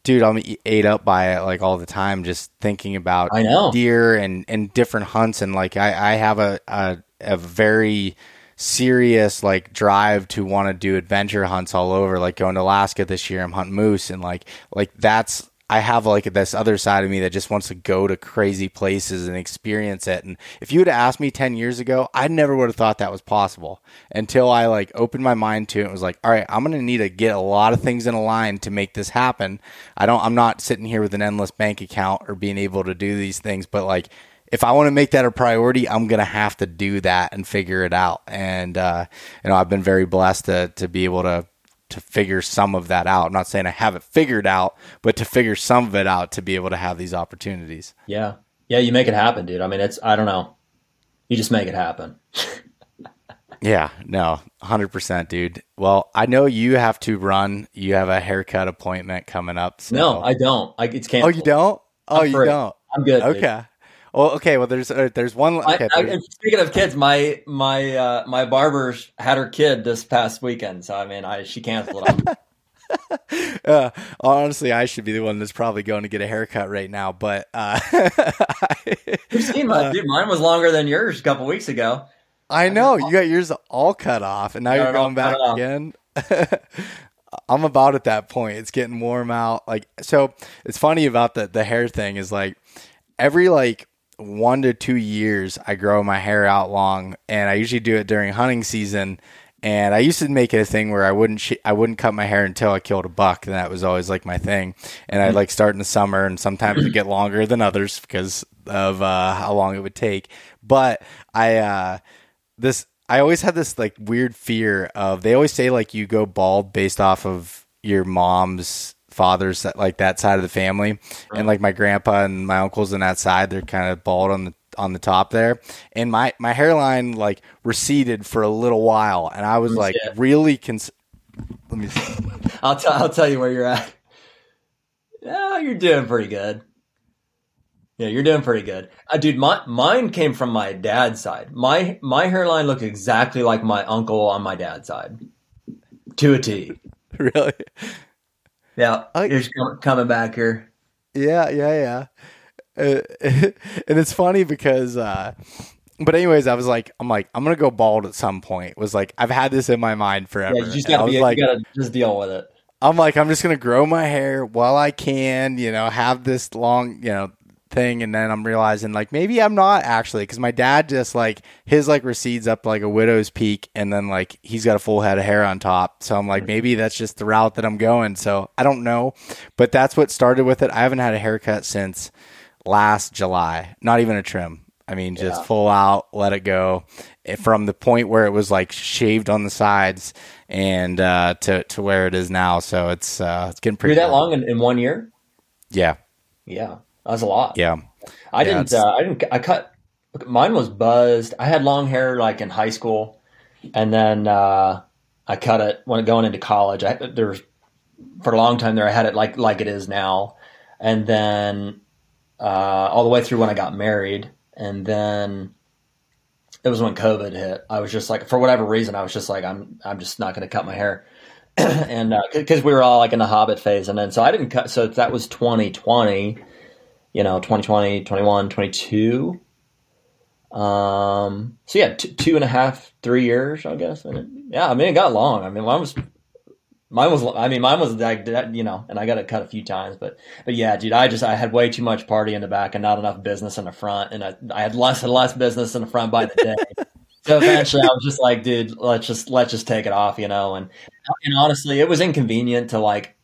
dude, I'm ate up by it like all the time, just thinking about I know deer and and different hunts, and like I I have a a, a very serious like drive to want to do adventure hunts all over like going to Alaska this year I'm hunting moose and like like that's I have like this other side of me that just wants to go to crazy places and experience it. And if you would have asked me 10 years ago, I never would have thought that was possible until I like opened my mind to it and was like, all right, I'm going to need to get a lot of things in a line to make this happen. I don't, I'm not sitting here with an endless bank account or being able to do these things, but like, if I want to make that a priority, I'm going to have to do that and figure it out. And, uh, you know, I've been very blessed to, to be able to to figure some of that out. I'm not saying I have it figured out, but to figure some of it out to be able to have these opportunities. Yeah. Yeah, you make it happen, dude. I mean, it's I don't know. You just make it happen. yeah, no, 100%, dude. Well, I know you have to run. You have a haircut appointment coming up. So. No, I don't. I, it's canceled. Oh, you don't? Oh, you don't? I'm good. Okay. Dude. Well, okay. Well, there's uh, there's one. Okay, I, I, speaking of kids, my my uh, my barber had her kid this past weekend, so I mean, I she canceled uh, honestly, I should be the one that's probably going to get a haircut right now. But uh, you've seen my uh, dude. Mine was longer than yours a couple weeks ago. I know you got yours all cut off, and now you're going back again. I'm about at that point. It's getting warm out. Like so, it's funny about the the hair thing is like every like one to two years, I grow my hair out long, and I usually do it during hunting season. And I used to make it a thing where I wouldn't sh- I wouldn't cut my hair until I killed a buck, and that was always like my thing. And I'd like start in the summer, and sometimes it get longer than others because of uh, how long it would take. But I uh, this I always had this like weird fear of they always say like you go bald based off of your mom's fathers that like that side of the family, right. and like my grandpa and my uncles on that side, they're kind of bald on the on the top there, and my my hairline like receded for a little while, and I was like really cons- Let me see. I'll tell I'll tell you where you're at. Yeah, you're doing pretty good. Yeah, you're doing pretty good, uh, dude. My mine came from my dad's side. My my hairline looked exactly like my uncle on my dad's side, to a T. really? Yeah, I- you're just com- coming back here. Yeah, yeah, yeah. Uh, and it's funny because, uh, but anyways, I was like, I'm like, I'm gonna go bald at some point. Was like, I've had this in my mind forever. Yeah, you just I gotta was be. like, you gotta just deal with it. I'm like, I'm just gonna grow my hair while I can, you know, have this long, you know, thing, and then I'm realizing like maybe I'm not actually because my dad just like his like recedes up like a widow's peak, and then like he's got a full head of hair on top. So I'm like, maybe that's just the route that I'm going. So I don't know, but that's what started with it. I haven't had a haircut since last July, not even a trim. I mean, just Yeah. full out, let it go. Eh, From the point where it was like shaved on the sides and uh, to to where it is now, so it's uh, it's getting You're pretty that long in, in one year? Yeah, Yeah, that's a lot. yeah, I Yeah, didn't. Uh, I didn't. I cut. Mine was buzzed. I had long hair like in high school, and then uh, I cut it when going into college. I there's for a long time there. I had it like like it is now, and then uh, all the way through when I got married, and then it was when COVID hit. I was just like, for whatever reason, I was just like, I'm I'm just not going to cut my hair. and because we were all like in the hobbit phase and then so i didn't cut so that was 2020 you know 2020 21 22 um so yeah t- two and a half three years i guess and it, yeah i mean it got long. I mean mine was mine was i mean mine was like that you know and i got it cut a few times but but yeah dude i just i had way too much party in the back and not enough business in the front and i, I had less and less business in the front by the day. So eventually i was just like dude let's just let's just take it off you know and and honestly it was inconvenient to like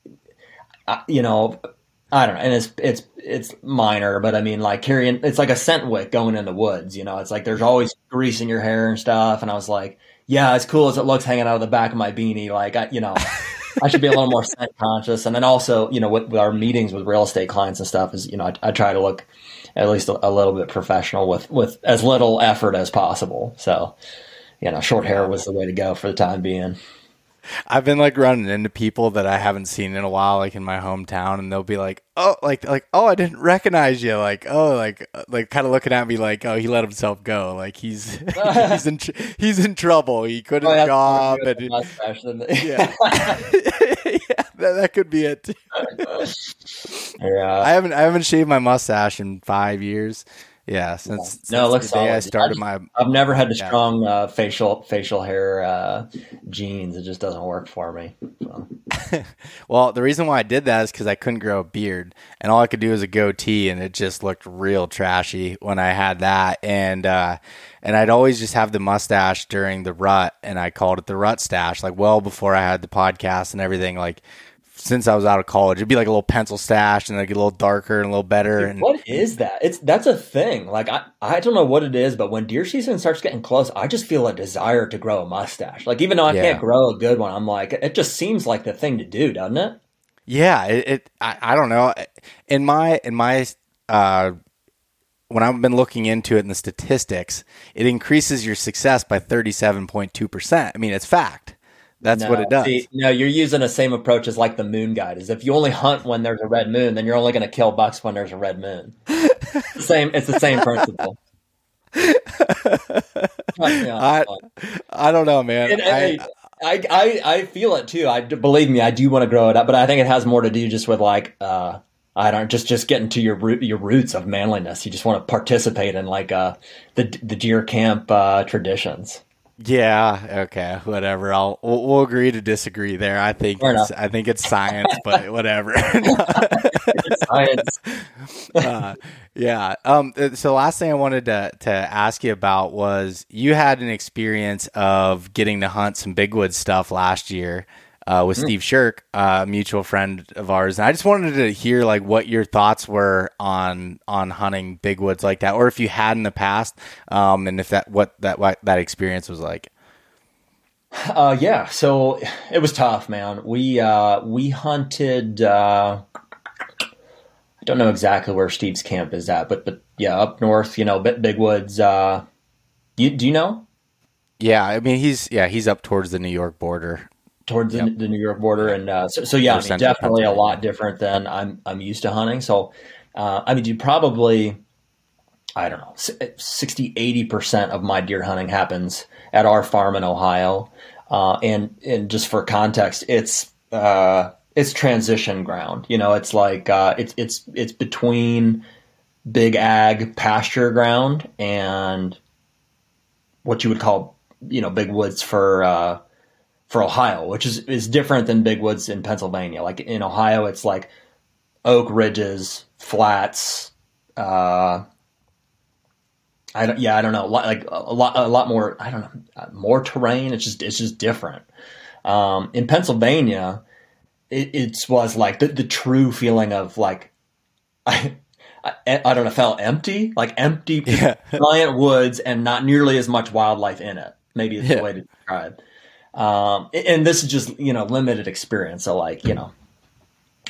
I- you know I don't know, and it's it's it's minor, but I mean, like carrying it's like a scent wick going in the woods. You know, it's like there's always grease in your hair and stuff. And I was like, yeah, as cool as it looks hanging out of the back of my beanie, like I, you know, I should be a little more scent conscious. And then also, you know, with, with our meetings with real estate clients and stuff, is you know, I, I try to look at least a, a little bit professional with with as little effort as possible. So, you know, short hair was the way to go for the time being. I've been like running into people that I haven't seen in a while, like in my hometown, and they'll be like, "Oh, like, like, oh, I didn't recognize you." Like, oh, like, uh, like, kind of looking at me like, "Oh, he let himself go. Like, he's he's in tr- he's in trouble. He couldn't Oh, job." And, yeah, yeah, that, that could be it. yeah. I haven't I haven't shaved my mustache in five years. Yeah, since, since No, it looks the day I started I my I've never had the Yeah. strong uh, facial facial hair uh, genes. It just doesn't work for me. So. Well, the reason why I did that is because I couldn't grow a beard, and all I could do was a goatee, and it just looked real trashy when I had that. And uh, and I'd always just have the mustache during the rut, and I called it the rut stash, like well before I had the podcast and everything. Like since I was out of college, it'd be like a little pencil stash, and like a little darker and a little better. And What is that? It's that's a thing. Like I, I don't know what it is, but when deer season starts getting close, I just feel a desire to grow a mustache. Like even though I Yeah. can't grow a good one, I'm like, it just seems like the thing to do, doesn't it? Yeah, it, it I, I don't know. In my in my uh when I've been looking into it in the statistics, it increases your success by 37.2%. I mean, it's fact. That's what it does. see, no, you're using the same approach as like the moon guide. Is if you only hunt when there's a red moon, then you're only going to kill bucks when there's a red moon. It's same. It's the same principle. Trust me on I. I don't know, man. I, I, I, I feel it too. I believe me, I do want to grow it up, but I think it has more to do just with like, uh, I don't just just getting to your root, your roots of manliness. You just want to participate in like uh, the the deer camp uh, traditions. Yeah, okay, whatever. I'll we'll, we'll agree to disagree there. I think it's. I think it's science, but whatever. Science. uh, yeah. Um. uh, So last thing I wanted to to ask you about was you had an experience of getting to hunt some big bigwood stuff last year. Uh, with Steve Sherk, uh, a mutual friend of ours, and I just wanted to hear like what your thoughts were on on hunting big woods like that, or if you had in the past, um, and if that what that what that experience was like. Uh, yeah, so it was tough, man. We uh, we hunted. Uh, I don't know exactly where Steve's camp is at, but but yeah, up north, you know, bit big woods. Uh, you do you know? Yeah, I mean he's yeah he's up towards the New York border, towards the, the New York border, and uh, so, so yeah, I mean, definitely a lot different than I'm I'm used to hunting. So, uh, I mean, you probably I don't know, 60, 80% of my deer hunting happens at our farm in Ohio. Uh, and, and just for context, it's, uh, it's transition ground. You know, it's like, uh, it's, it's, it's between big ag pasture ground and what you would call, you know, big woods for, uh, for Ohio, which is, is different than big woods in Pennsylvania. Like in Ohio, it's like oak ridges, flats, uh, I don't, yeah, I don't know, like a lot, a lot more. I don't know, more terrain. It's just, it's just different. Um, in Pennsylvania, it, it was like the, the true feeling of like, I, I, I don't know, felt empty, like empty yeah. giant woods and not nearly as much wildlife in it. Maybe is yeah. the way to describe. Um, and this is just you know limited experience. So like you know,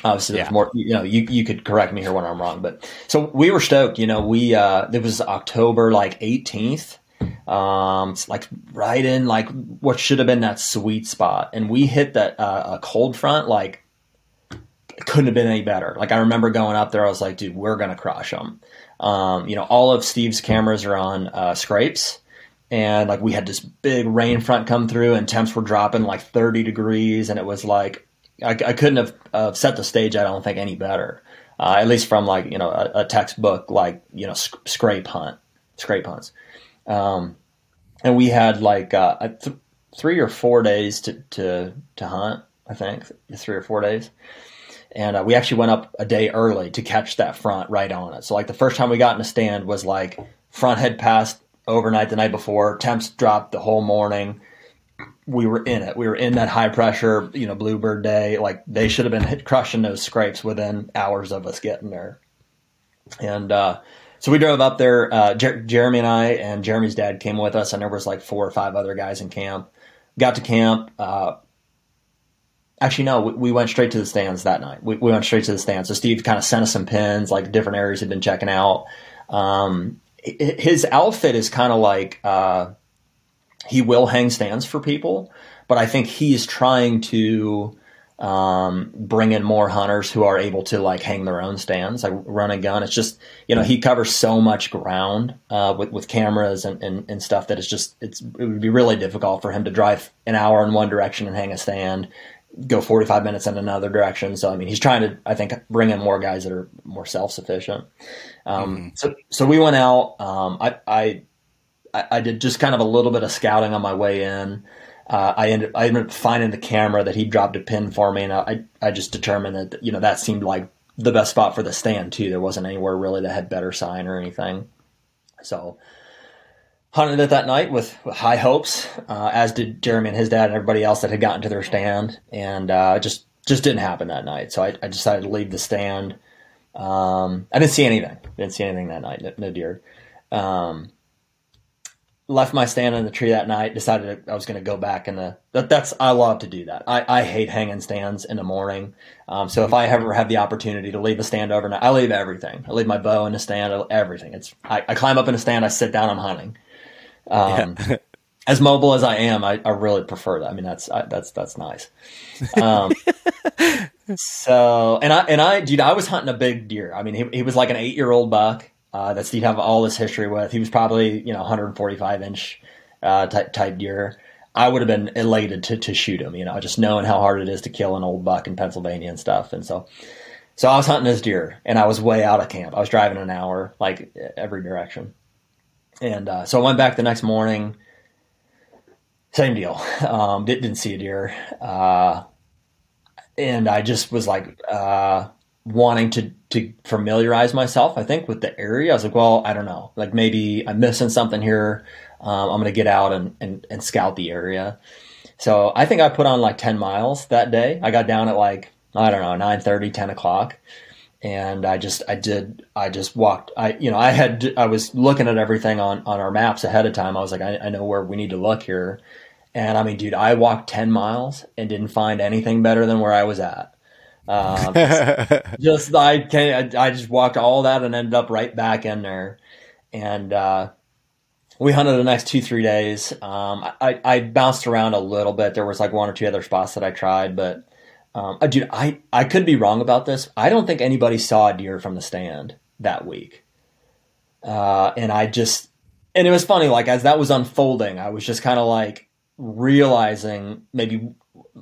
Obviously, there's yeah. more. You know, you you could correct me here when I'm wrong, but so we were stoked. You know, we uh, it was October like 18th. Um, it's like right in like what should have been that sweet spot, and we hit that uh, a cold front like it couldn't have been any better. Like I remember going up there, I was like, dude, we're gonna crush them. Um, you know, all of Steve's cameras are on uh, scrapes and like we had this big rain front come through and temps were dropping like 30 degrees and it was like I, I couldn't have uh, set the stage. I don't think any better. Uh, at least from like you know a, a textbook like you know sc- scrape hunt, scrape hunts. Um, and we had like uh, th- three or four days to, to to hunt. I think three or four days. And uh, we actually went up a day early to catch that front right on it. So like the first time we got in a stand was like front had passed overnight the night before. Temps dropped the whole morning we were in it. We were in that high pressure, you know, bluebird day. Like they should have been crushing those scrapes within hours of us getting there. And uh, so we drove up there. Uh, Jer- Jeremy and I and Jeremy's dad came with us, and there was like four or five other guys in camp. Got to camp. Uh, actually, no, we, we, went straight to the stands that night. We, we, went straight to the stands. So Steve kind of sent us some pins, like different areas he'd been checking out. Um, his outfit is kind of like uh, he will hang stands for people, but I think he's trying to um, bring in more hunters who are able to like hang their own stands, like run a gun. It's just you know he covers so much ground uh, with with cameras and, and, and stuff that it's just it's it would be really difficult for him to drive an hour in one direction and hang a stand, go forty five minutes in another direction. So I mean he's trying to I think bring in more guys that are more self sufficient. Um, mm-hmm. So so we went out. Um, I I I, I, did just kind of a little bit of scouting on my way in. Uh, I ended I ended up finding the camera that he dropped a pin for me, and I I just determined that you know that seemed like the best spot for the stand too. There wasn't anywhere really that had better sign or anything. So hunted it that night with, with high hopes, uh, as did Jeremy and his dad and everybody else that had gotten to their stand, and uh, just just didn't happen that night. So I, I decided to leave the stand. Um, I didn't see anything. Didn't see anything that night. No, no deer. Um, left my stand in the tree that night. Decided I was going to go back in the. That, that's I love to do that. I, I hate hanging stands in the morning. Um, so if I ever have the opportunity to leave a stand overnight, I leave everything. I leave my bow in the stand. Everything. It's I, I climb up in a stand. I sit down. I'm hunting. Um, yeah. as mobile as I am, I, I really prefer that. I mean, that's I, that's that's nice. Um, so and I and I dude, I was hunting a big deer. I mean, he, he was like an eight year old buck uh, that Steve have all this history with. He was probably you know 145 inch uh, type, type deer. I would have been elated to, to shoot him, you know, just knowing how hard it is to kill an old buck in Pennsylvania and stuff. And so, so I was hunting this deer and I was way out of camp. I was driving an hour, like every direction. And uh, so I went back the next morning. Same deal. Um, didn't see a deer. Uh, and I just was like, uh, wanting to to familiarize myself. I think with the area, I was like, well, I don't know, like maybe I'm missing something here. Um, I'm to get out and, and and scout the area. So I think I put on like 10 miles that day. I got down at like I don't know 9 30, 10 o'clock, and I just I did I just walked. I you know I had I was looking at everything on on our maps ahead of time. I was like I, I know where we need to look here. And I mean, dude, I walked 10 miles and didn't find anything better than where I was at. Um, just I, I just walked all that and ended up right back in there, and uh, we hunted the next two three days. Um, I, I bounced around a little bit. There was like one or two other spots that I tried, but um, uh, dude, I I could be wrong about this. I don't think anybody saw a deer from the stand that week. Uh, and I just and it was funny. Like as that was unfolding, I was just kind of like realizing maybe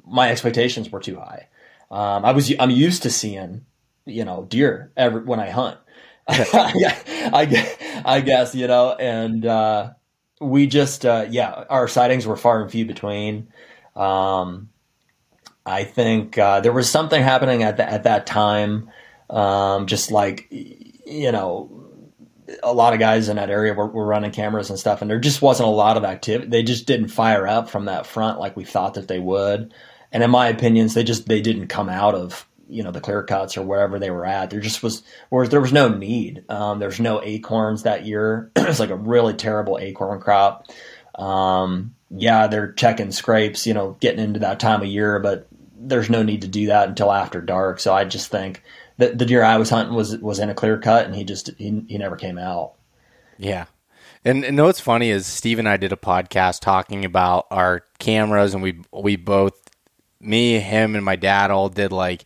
my expectations were too high. Um, I was I'm used to seeing you know deer every when I hunt. I, I guess you know, and uh, we just uh, yeah, our sightings were far and few between. Um, I think uh, there was something happening at the, at that time, um, just like you know, a lot of guys in that area were, were, running cameras and stuff, and there just wasn't a lot of activity. They just didn't fire up from that front like we thought that they would. And in my opinions, they just they didn't come out of you know the clear cuts or wherever they were at. There just was, or there was no need. Um, there's no acorns that year. it was like a really terrible acorn crop. Um, yeah, they're checking scrapes, you know, getting into that time of year, but there's no need to do that until after dark. So I just think that the deer I was hunting was was in a clear cut, and he just he he never came out. Yeah. And, and what's funny is Steve and I did a podcast talking about our cameras, and we we both, me, him, and my dad all did like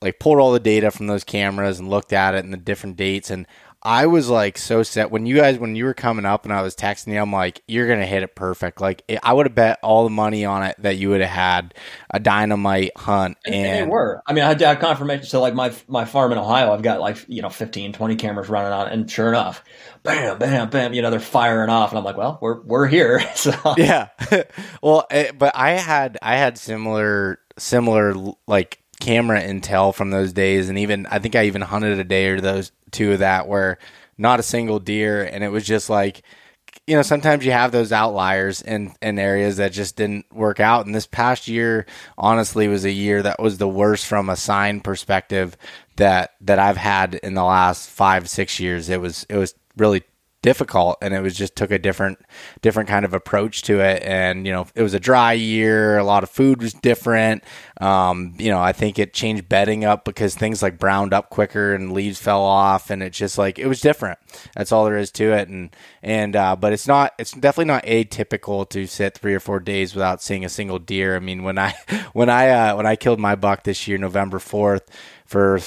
like pulled all the data from those cameras and looked at it and the different dates and I was like so set. When you guys when you were coming up and I was texting you I'm like you're going to hit it perfect. Like it, I would have bet all the money on it that you would have had a dynamite hunt and, and, and were. I mean I had confirmation. So like my my farm in Ohio I've got like you know 15 20 cameras running on it and sure enough bam bam bam you know they're firing off and I'm like well we're we're here. So yeah. Well it, eh, but I had I had similar similar like camera intel from those days, and even I think I even hunted a day or those two of that where not a single deer, and it was just like you know sometimes you have those outliers in in areas that just didn't work out. And this past year honestly was a year that was the worst from a sign perspective that that I've had in the last 5 6 years. It was it was really difficult and it was just took a different different kind of approach to it. And you know it was a dry year a lot of food was different. Um, you know i think it changed bedding up because things like browned up quicker and leaves fell off and it's just like it was different. That's all there is to it. And and uh, but it's not it's definitely not atypical to sit three or four days without seeing a single deer. I mean when i when i uh, when i killed my buck this year november 4th for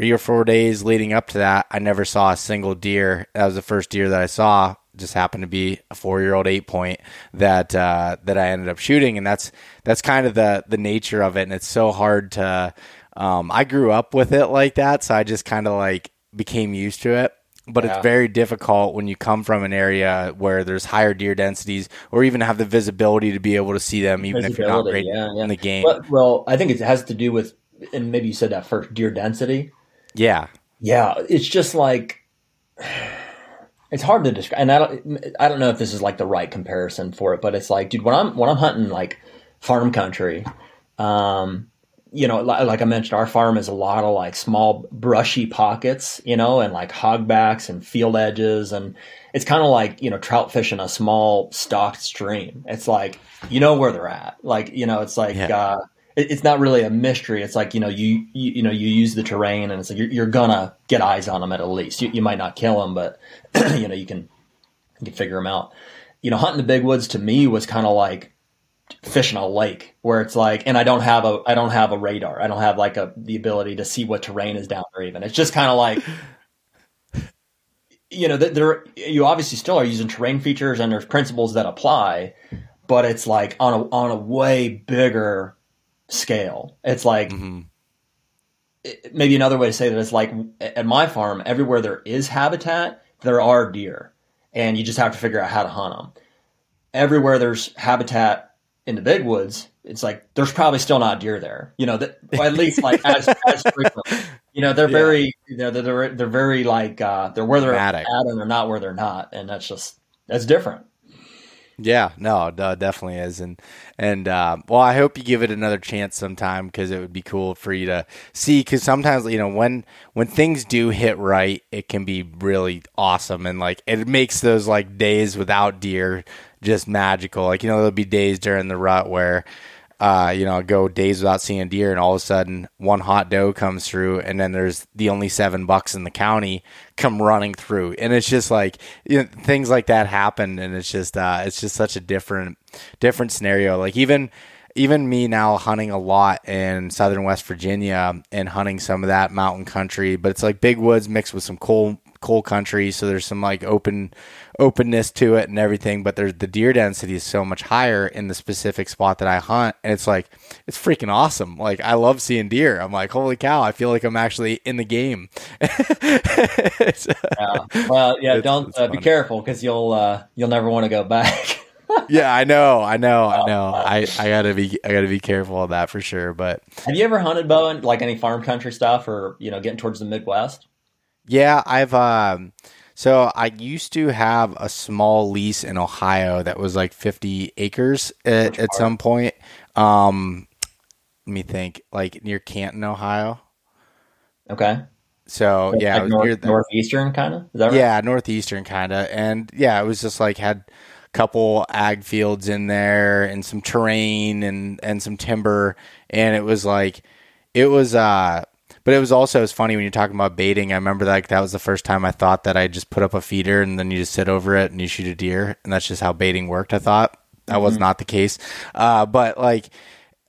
three or four days leading up to that, I never saw a single deer. That was the first deer that I saw. Just happened to be a four-year-old eight point that uh, that I ended up shooting, and that's that's kind of the the nature of it. And it's so hard to. Um, I grew up with it like that, so I just kind of like became used to it but yeah. it's very difficult when you come from an area where there's higher deer densities or even have the visibility to be able to see them even if you're not great yeah, yeah. in the game. Well, well, I think it has to do with, and maybe you said that first, deer density. Yeah. Yeah. It's just like it's hard to describe and I don't I don't know if this is like the right comparison for it, but it's like, dude, when I'm when I'm hunting like farm country, um, you know, like I mentioned, our farm is a lot of like small brushy pockets, you know, and like hogbacks and field edges. And it's kind of like, you know, trout fishing a small stocked stream. It's like, you know where they're at. Like, you know, it's like, yeah. uh, it's not really a mystery. It's like you know you you, you know you use the terrain and it's like you're, you're, gonna get eyes on them at least. You, you might not kill them, but you know you can you can figure them out. You know, hunting the big woods to me was kind of like fishing a lake where it's like, and I don't have a I don't have a radar. I don't have like a the ability to see what terrain is down there. Even it's just kind of like. You know, there you obviously still are using terrain features, and there's principles that apply, but it's like on a on a way bigger scale. It's like mm-hmm. maybe another way to say that it's like at my farm, everywhere there is habitat, there are deer, and you just have to figure out how to hunt them. Everywhere there's habitat in the big woods, it's like there's probably still not deer there. You know, that, at least like as, as frequently. You know, they're yeah. very, you know, they're, they're they're very like uh, they're where they're Dramatic. at and they're not where they're not, and that's just that's different. Yeah, no, it definitely is, and and uh, well, I hope you give it another chance sometime because it would be cool for you to see. Because sometimes you know when when things do hit right, it can be really awesome, and like it makes those like days without deer just magical. Like you know, there'll be days during the rut where uh, you know, go days without seeing a deer, and all of a sudden one hot doe comes through, and then there's the only seven bucks in the county come running through, and it's just like you know, things like that happen, and it's just uh, it's just such a different different scenario. Like even even me now hunting a lot in southern West Virginia and hunting some of that mountain country, but it's like big woods mixed with some coal coal country, so there's some like open openness to it and everything. But there's the deer density is so much higher in the specific spot that I hunt, and it's like it's freaking awesome. Like I love seeing deer. I'm like, holy cow! I feel like I'm actually in the game. yeah. Well, yeah, it's, don't it's uh, be careful because you'll uh, you'll never want to go back. yeah, I know, I know, I know. I, I gotta be I gotta be careful of that for sure. But have you ever hunted Bowen like any farm country stuff or you know getting towards the Midwest? Yeah, I've um so I used to have a small lease in Ohio that was like 50 acres at, at some point. Um let me think, like near Canton, Ohio. Okay. So yeah, like north, northeastern kind of. Right? Yeah, northeastern kind of, and yeah, it was just like had a couple ag fields in there and some terrain and and some timber, and it was like it was uh but it was also as funny when you're talking about baiting. I remember like that was the first time I thought that I just put up a feeder and then you just sit over it and you shoot a deer, and that's just how baiting worked. I thought that mm-hmm. was not the case, uh, but like,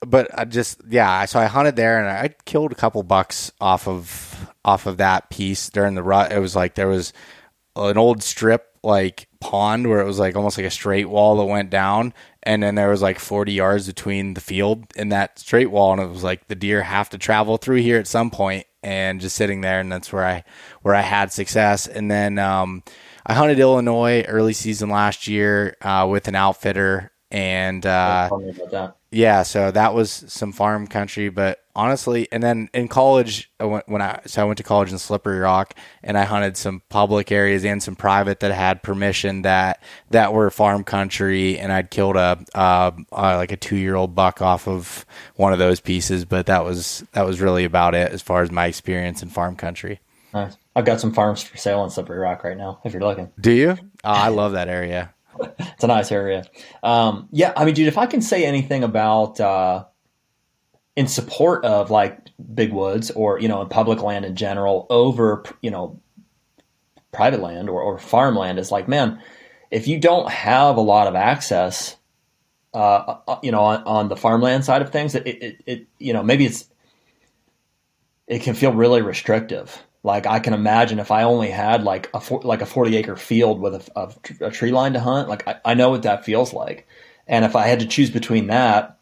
but I just yeah. So I hunted there and I killed a couple bucks off of off of that piece during the rut. It was like there was an old strip like pond where it was like almost like a straight wall that went down and then there was like 40 yards between the field and that straight wall and it was like the deer have to travel through here at some point and just sitting there and that's where i where i had success. And then um, i hunted illinois early season last year uh, with an outfitter and uh, yeah, so that was some farm country, but honestly, and then in college, I went, when I so I went to college in Slippery Rock, and I hunted some public areas and some private that had permission that that were farm country, and I'd killed a uh, uh, like a two year old buck off of one of those pieces, but that was that was really about it as far as my experience in farm country. Nice. I've got some farms for sale in Slippery Rock right now. If you're looking, do you? Oh, I love that area. it's a nice area. Um, yeah, I mean, dude, if I can say anything about uh, in support of like big woods or you know in public land in general over you know private land or, or farmland is like, man, if you don't have a lot of access, uh, uh you know, on, on, the farmland side of things, it, it, it you know maybe it's it can feel really restrictive. Like I can imagine if I only had like a like a forty acre field with a, a, a tree line to hunt, like I, I know what that feels like. And if I had to choose between that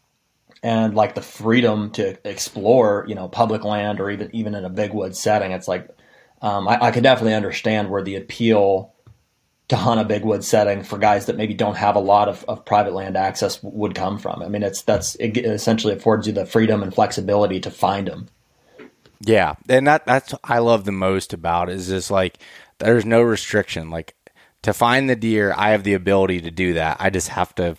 and like the freedom to explore, you know, public land or even even in a big wood setting, it's like um, I, I could definitely understand where the appeal to hunt a big wood setting for guys that maybe don't have a lot of, of private land access would come from. I mean, it's that's it essentially affords you the freedom and flexibility to find them. Yeah, and that that's I love the most about it is just like there's no restriction. Like to find the deer, I have the ability to do that. I just have to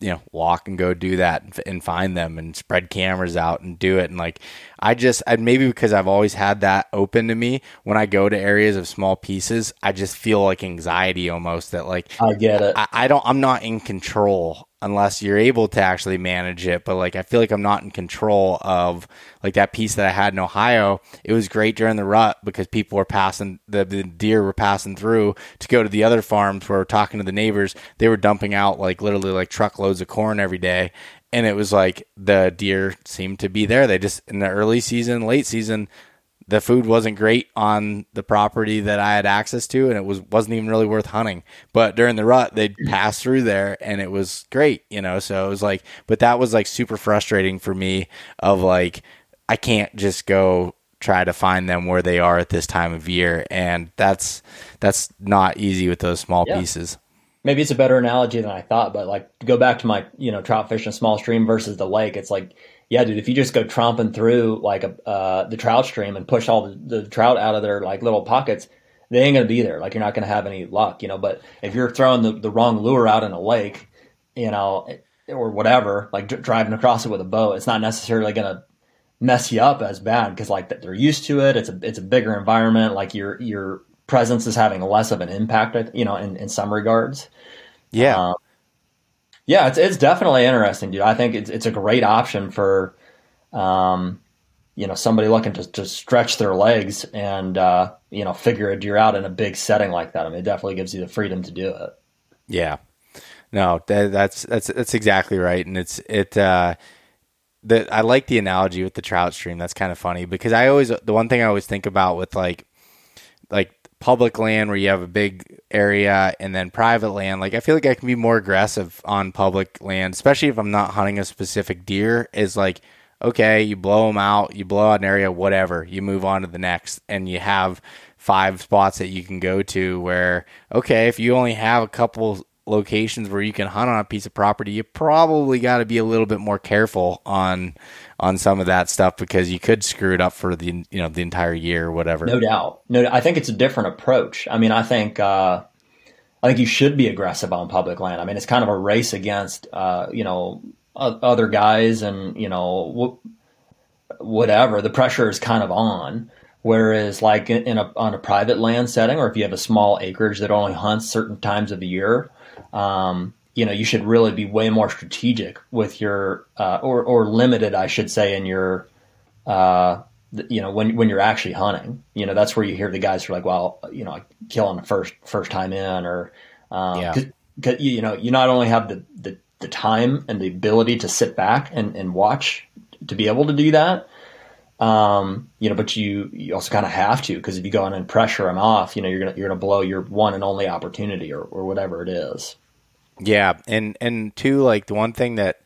you know walk and go do that and, and, find them and spread cameras out and do it and like i just I, maybe because i've always had that open to me when i go to areas of small pieces i just feel like anxiety almost that like i get it I, I don't i'm not in control unless you're able to actually manage it. But like, I feel like I'm not in control of like that piece that I had in Ohio. It was great during the rut because people were passing, the, the deer were passing through to go to the other farms where we're talking to the neighbors. They were dumping out like literally like truckloads of corn every day. And it was like the deer seemed to be there. They just, in the early season, late season, the food wasn't great on the property that I had access to, and it was wasn't even really worth hunting. But during the rut, they'd mm. pass through there, and it was great, you know. So it was like, but that was like super frustrating for me. Of like, I can't just go try to find them where they are at this time of year, and that's that's not easy with those small yeah. pieces. Maybe it's a better analogy than I thought, but like go back to my you know trout fishing a small stream versus the lake, it's like yeah, dude, if you just go tromping through like a, uh, the trout stream and push all the, the, trout out of their like little pockets, they ain't gonna be there. Like you're not gonna have any luck, you know. But if you're throwing the, the wrong lure out in a lake, you know, or whatever, like d- driving across it with a boat, it's not necessarily gonna mess you up as bad because like they're used to it. It's a it's a bigger environment. Like your your presence is having less of an impact, you know, in, in some regards. Yeah. Um, Yeah, it's it's definitely interesting, dude. I think it's it's a great option for, um, you know, somebody looking to to stretch their legs and uh, you know figure a deer out in a big setting like that. I mean, it definitely gives you the freedom to do it. Yeah, no, that, that's that's that's exactly right, and it's it. Uh, that I like the analogy with the trout stream. That's kind of funny because I always the one thing I always think about with like like public land where you have a big area and then private land, like I feel like I can be more aggressive on public land, especially if I'm not hunting a specific deer. Is like, okay, you blow them out, you blow out an area, whatever, you move on to the next, and you have five spots that you can go to where, okay, if you only have a couple locations where you can hunt on a piece of property, you probably got to be a little bit more careful on on some of that stuff because you could screw it up for the you know the entire year or whatever. No doubt. No, I think it's a different approach. I mean, I think uh, I think you should be aggressive on public land. I mean, it's kind of a race against uh, you know other guys and you know whatever. The pressure is kind of on. Whereas, like in a on a private land setting, or if you have a small acreage that only hunts certain times of the year, um, you know, you should really be way more strategic with your, uh, or, or limited, I should say, in your, uh, you know, when, when you're actually hunting, you know, that's where you hear the guys who are like, well, you know, I kill on the first, first time in or, um, yeah. cause, cause, you know, you not only have the, the, the time and the ability to sit back and, and watch to be able to do that. Um, you know, but you, you also kind of have to, cause if you go in and pressure them off, you know, you're going to, you're going to blow your one and only opportunity or, or whatever it is. Yeah, and and two, like the one thing that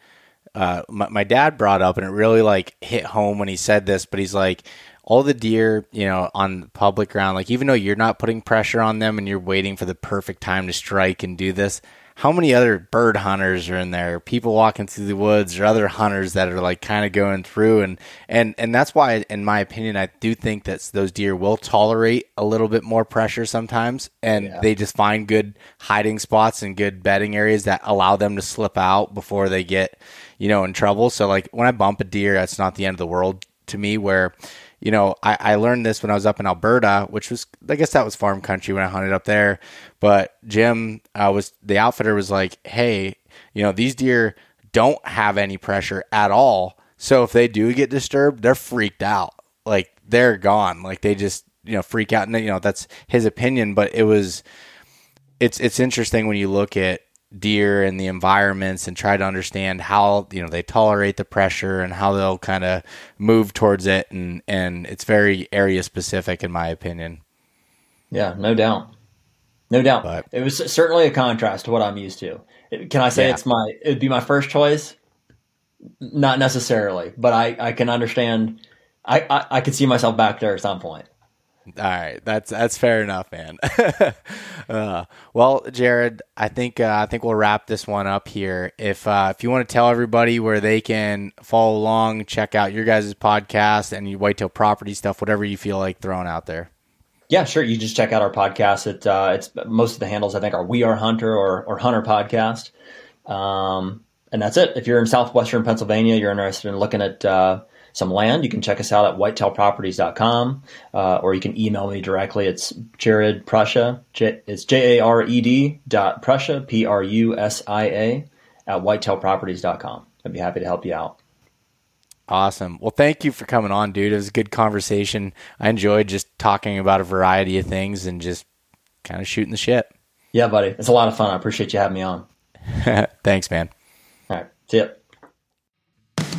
uh, my, my dad brought up, and it really like hit home when he said this, but he's like, all the deer, you know, on public ground, like even though you're not putting pressure on them and you're waiting for the perfect time to strike and do this, how many other bird hunters are in there? People walking through the woods or other hunters that are like kind of going through and and and that's why in my opinion I do think that those deer will tolerate a little bit more pressure sometimes and yeah. they just find good hiding spots and good bedding areas that allow them to slip out before they get, you know, in trouble. So like when I bump a deer, that's not the end of the world to me where you know, I, I learned this when I was up in Alberta, which was, I guess that was farm country when I hunted up there. But Jim uh, was, the outfitter was like, hey, you know, these deer don't have any pressure at all. So if they do get disturbed, they're freaked out. Like they're gone. Like they just, you know, freak out. And, you know, that's his opinion. But it was, it's, it's interesting when you look at, deer and the environments and try to understand how you know they tolerate the pressure and how they'll kind of move towards it. And and it's very area specific in my opinion. Yeah no doubt. No doubt. But, it was certainly a contrast to what i'm used to. Can i say yeah. it's my it would be my first choice? Not necessarily but i i can understand I, I i could see myself back there at some point all right, that's that's fair enough, man. uh, well, Jared, I think uh, I think we'll wrap this one up here. If uh, if you want to tell everybody where they can follow along, check out your guys' podcast and you whitetail property stuff, whatever you feel like throwing out there. Yeah, sure. You just check out our podcast. It, uh, it's most of the handles I think are We Are HUNTR or or HUNTR Podcast, um, and that's it. If you're in southwestern Pennsylvania, you're interested in looking at uh, some land, you can check us out at whitetailproperties.com uh, or you can email me directly. It's Jared Prusia. J- it's J A R E D dot Prusia, P R U S I A, at whitetailproperties.com. I'd be happy to help you out. Awesome. Well, thank you for coming on, dude. It was a good conversation. I enjoyed just talking about a variety of things and just kind of shooting the shit. Yeah, buddy. It's a lot of fun. I appreciate you having me on. Thanks, man. All right. See ya.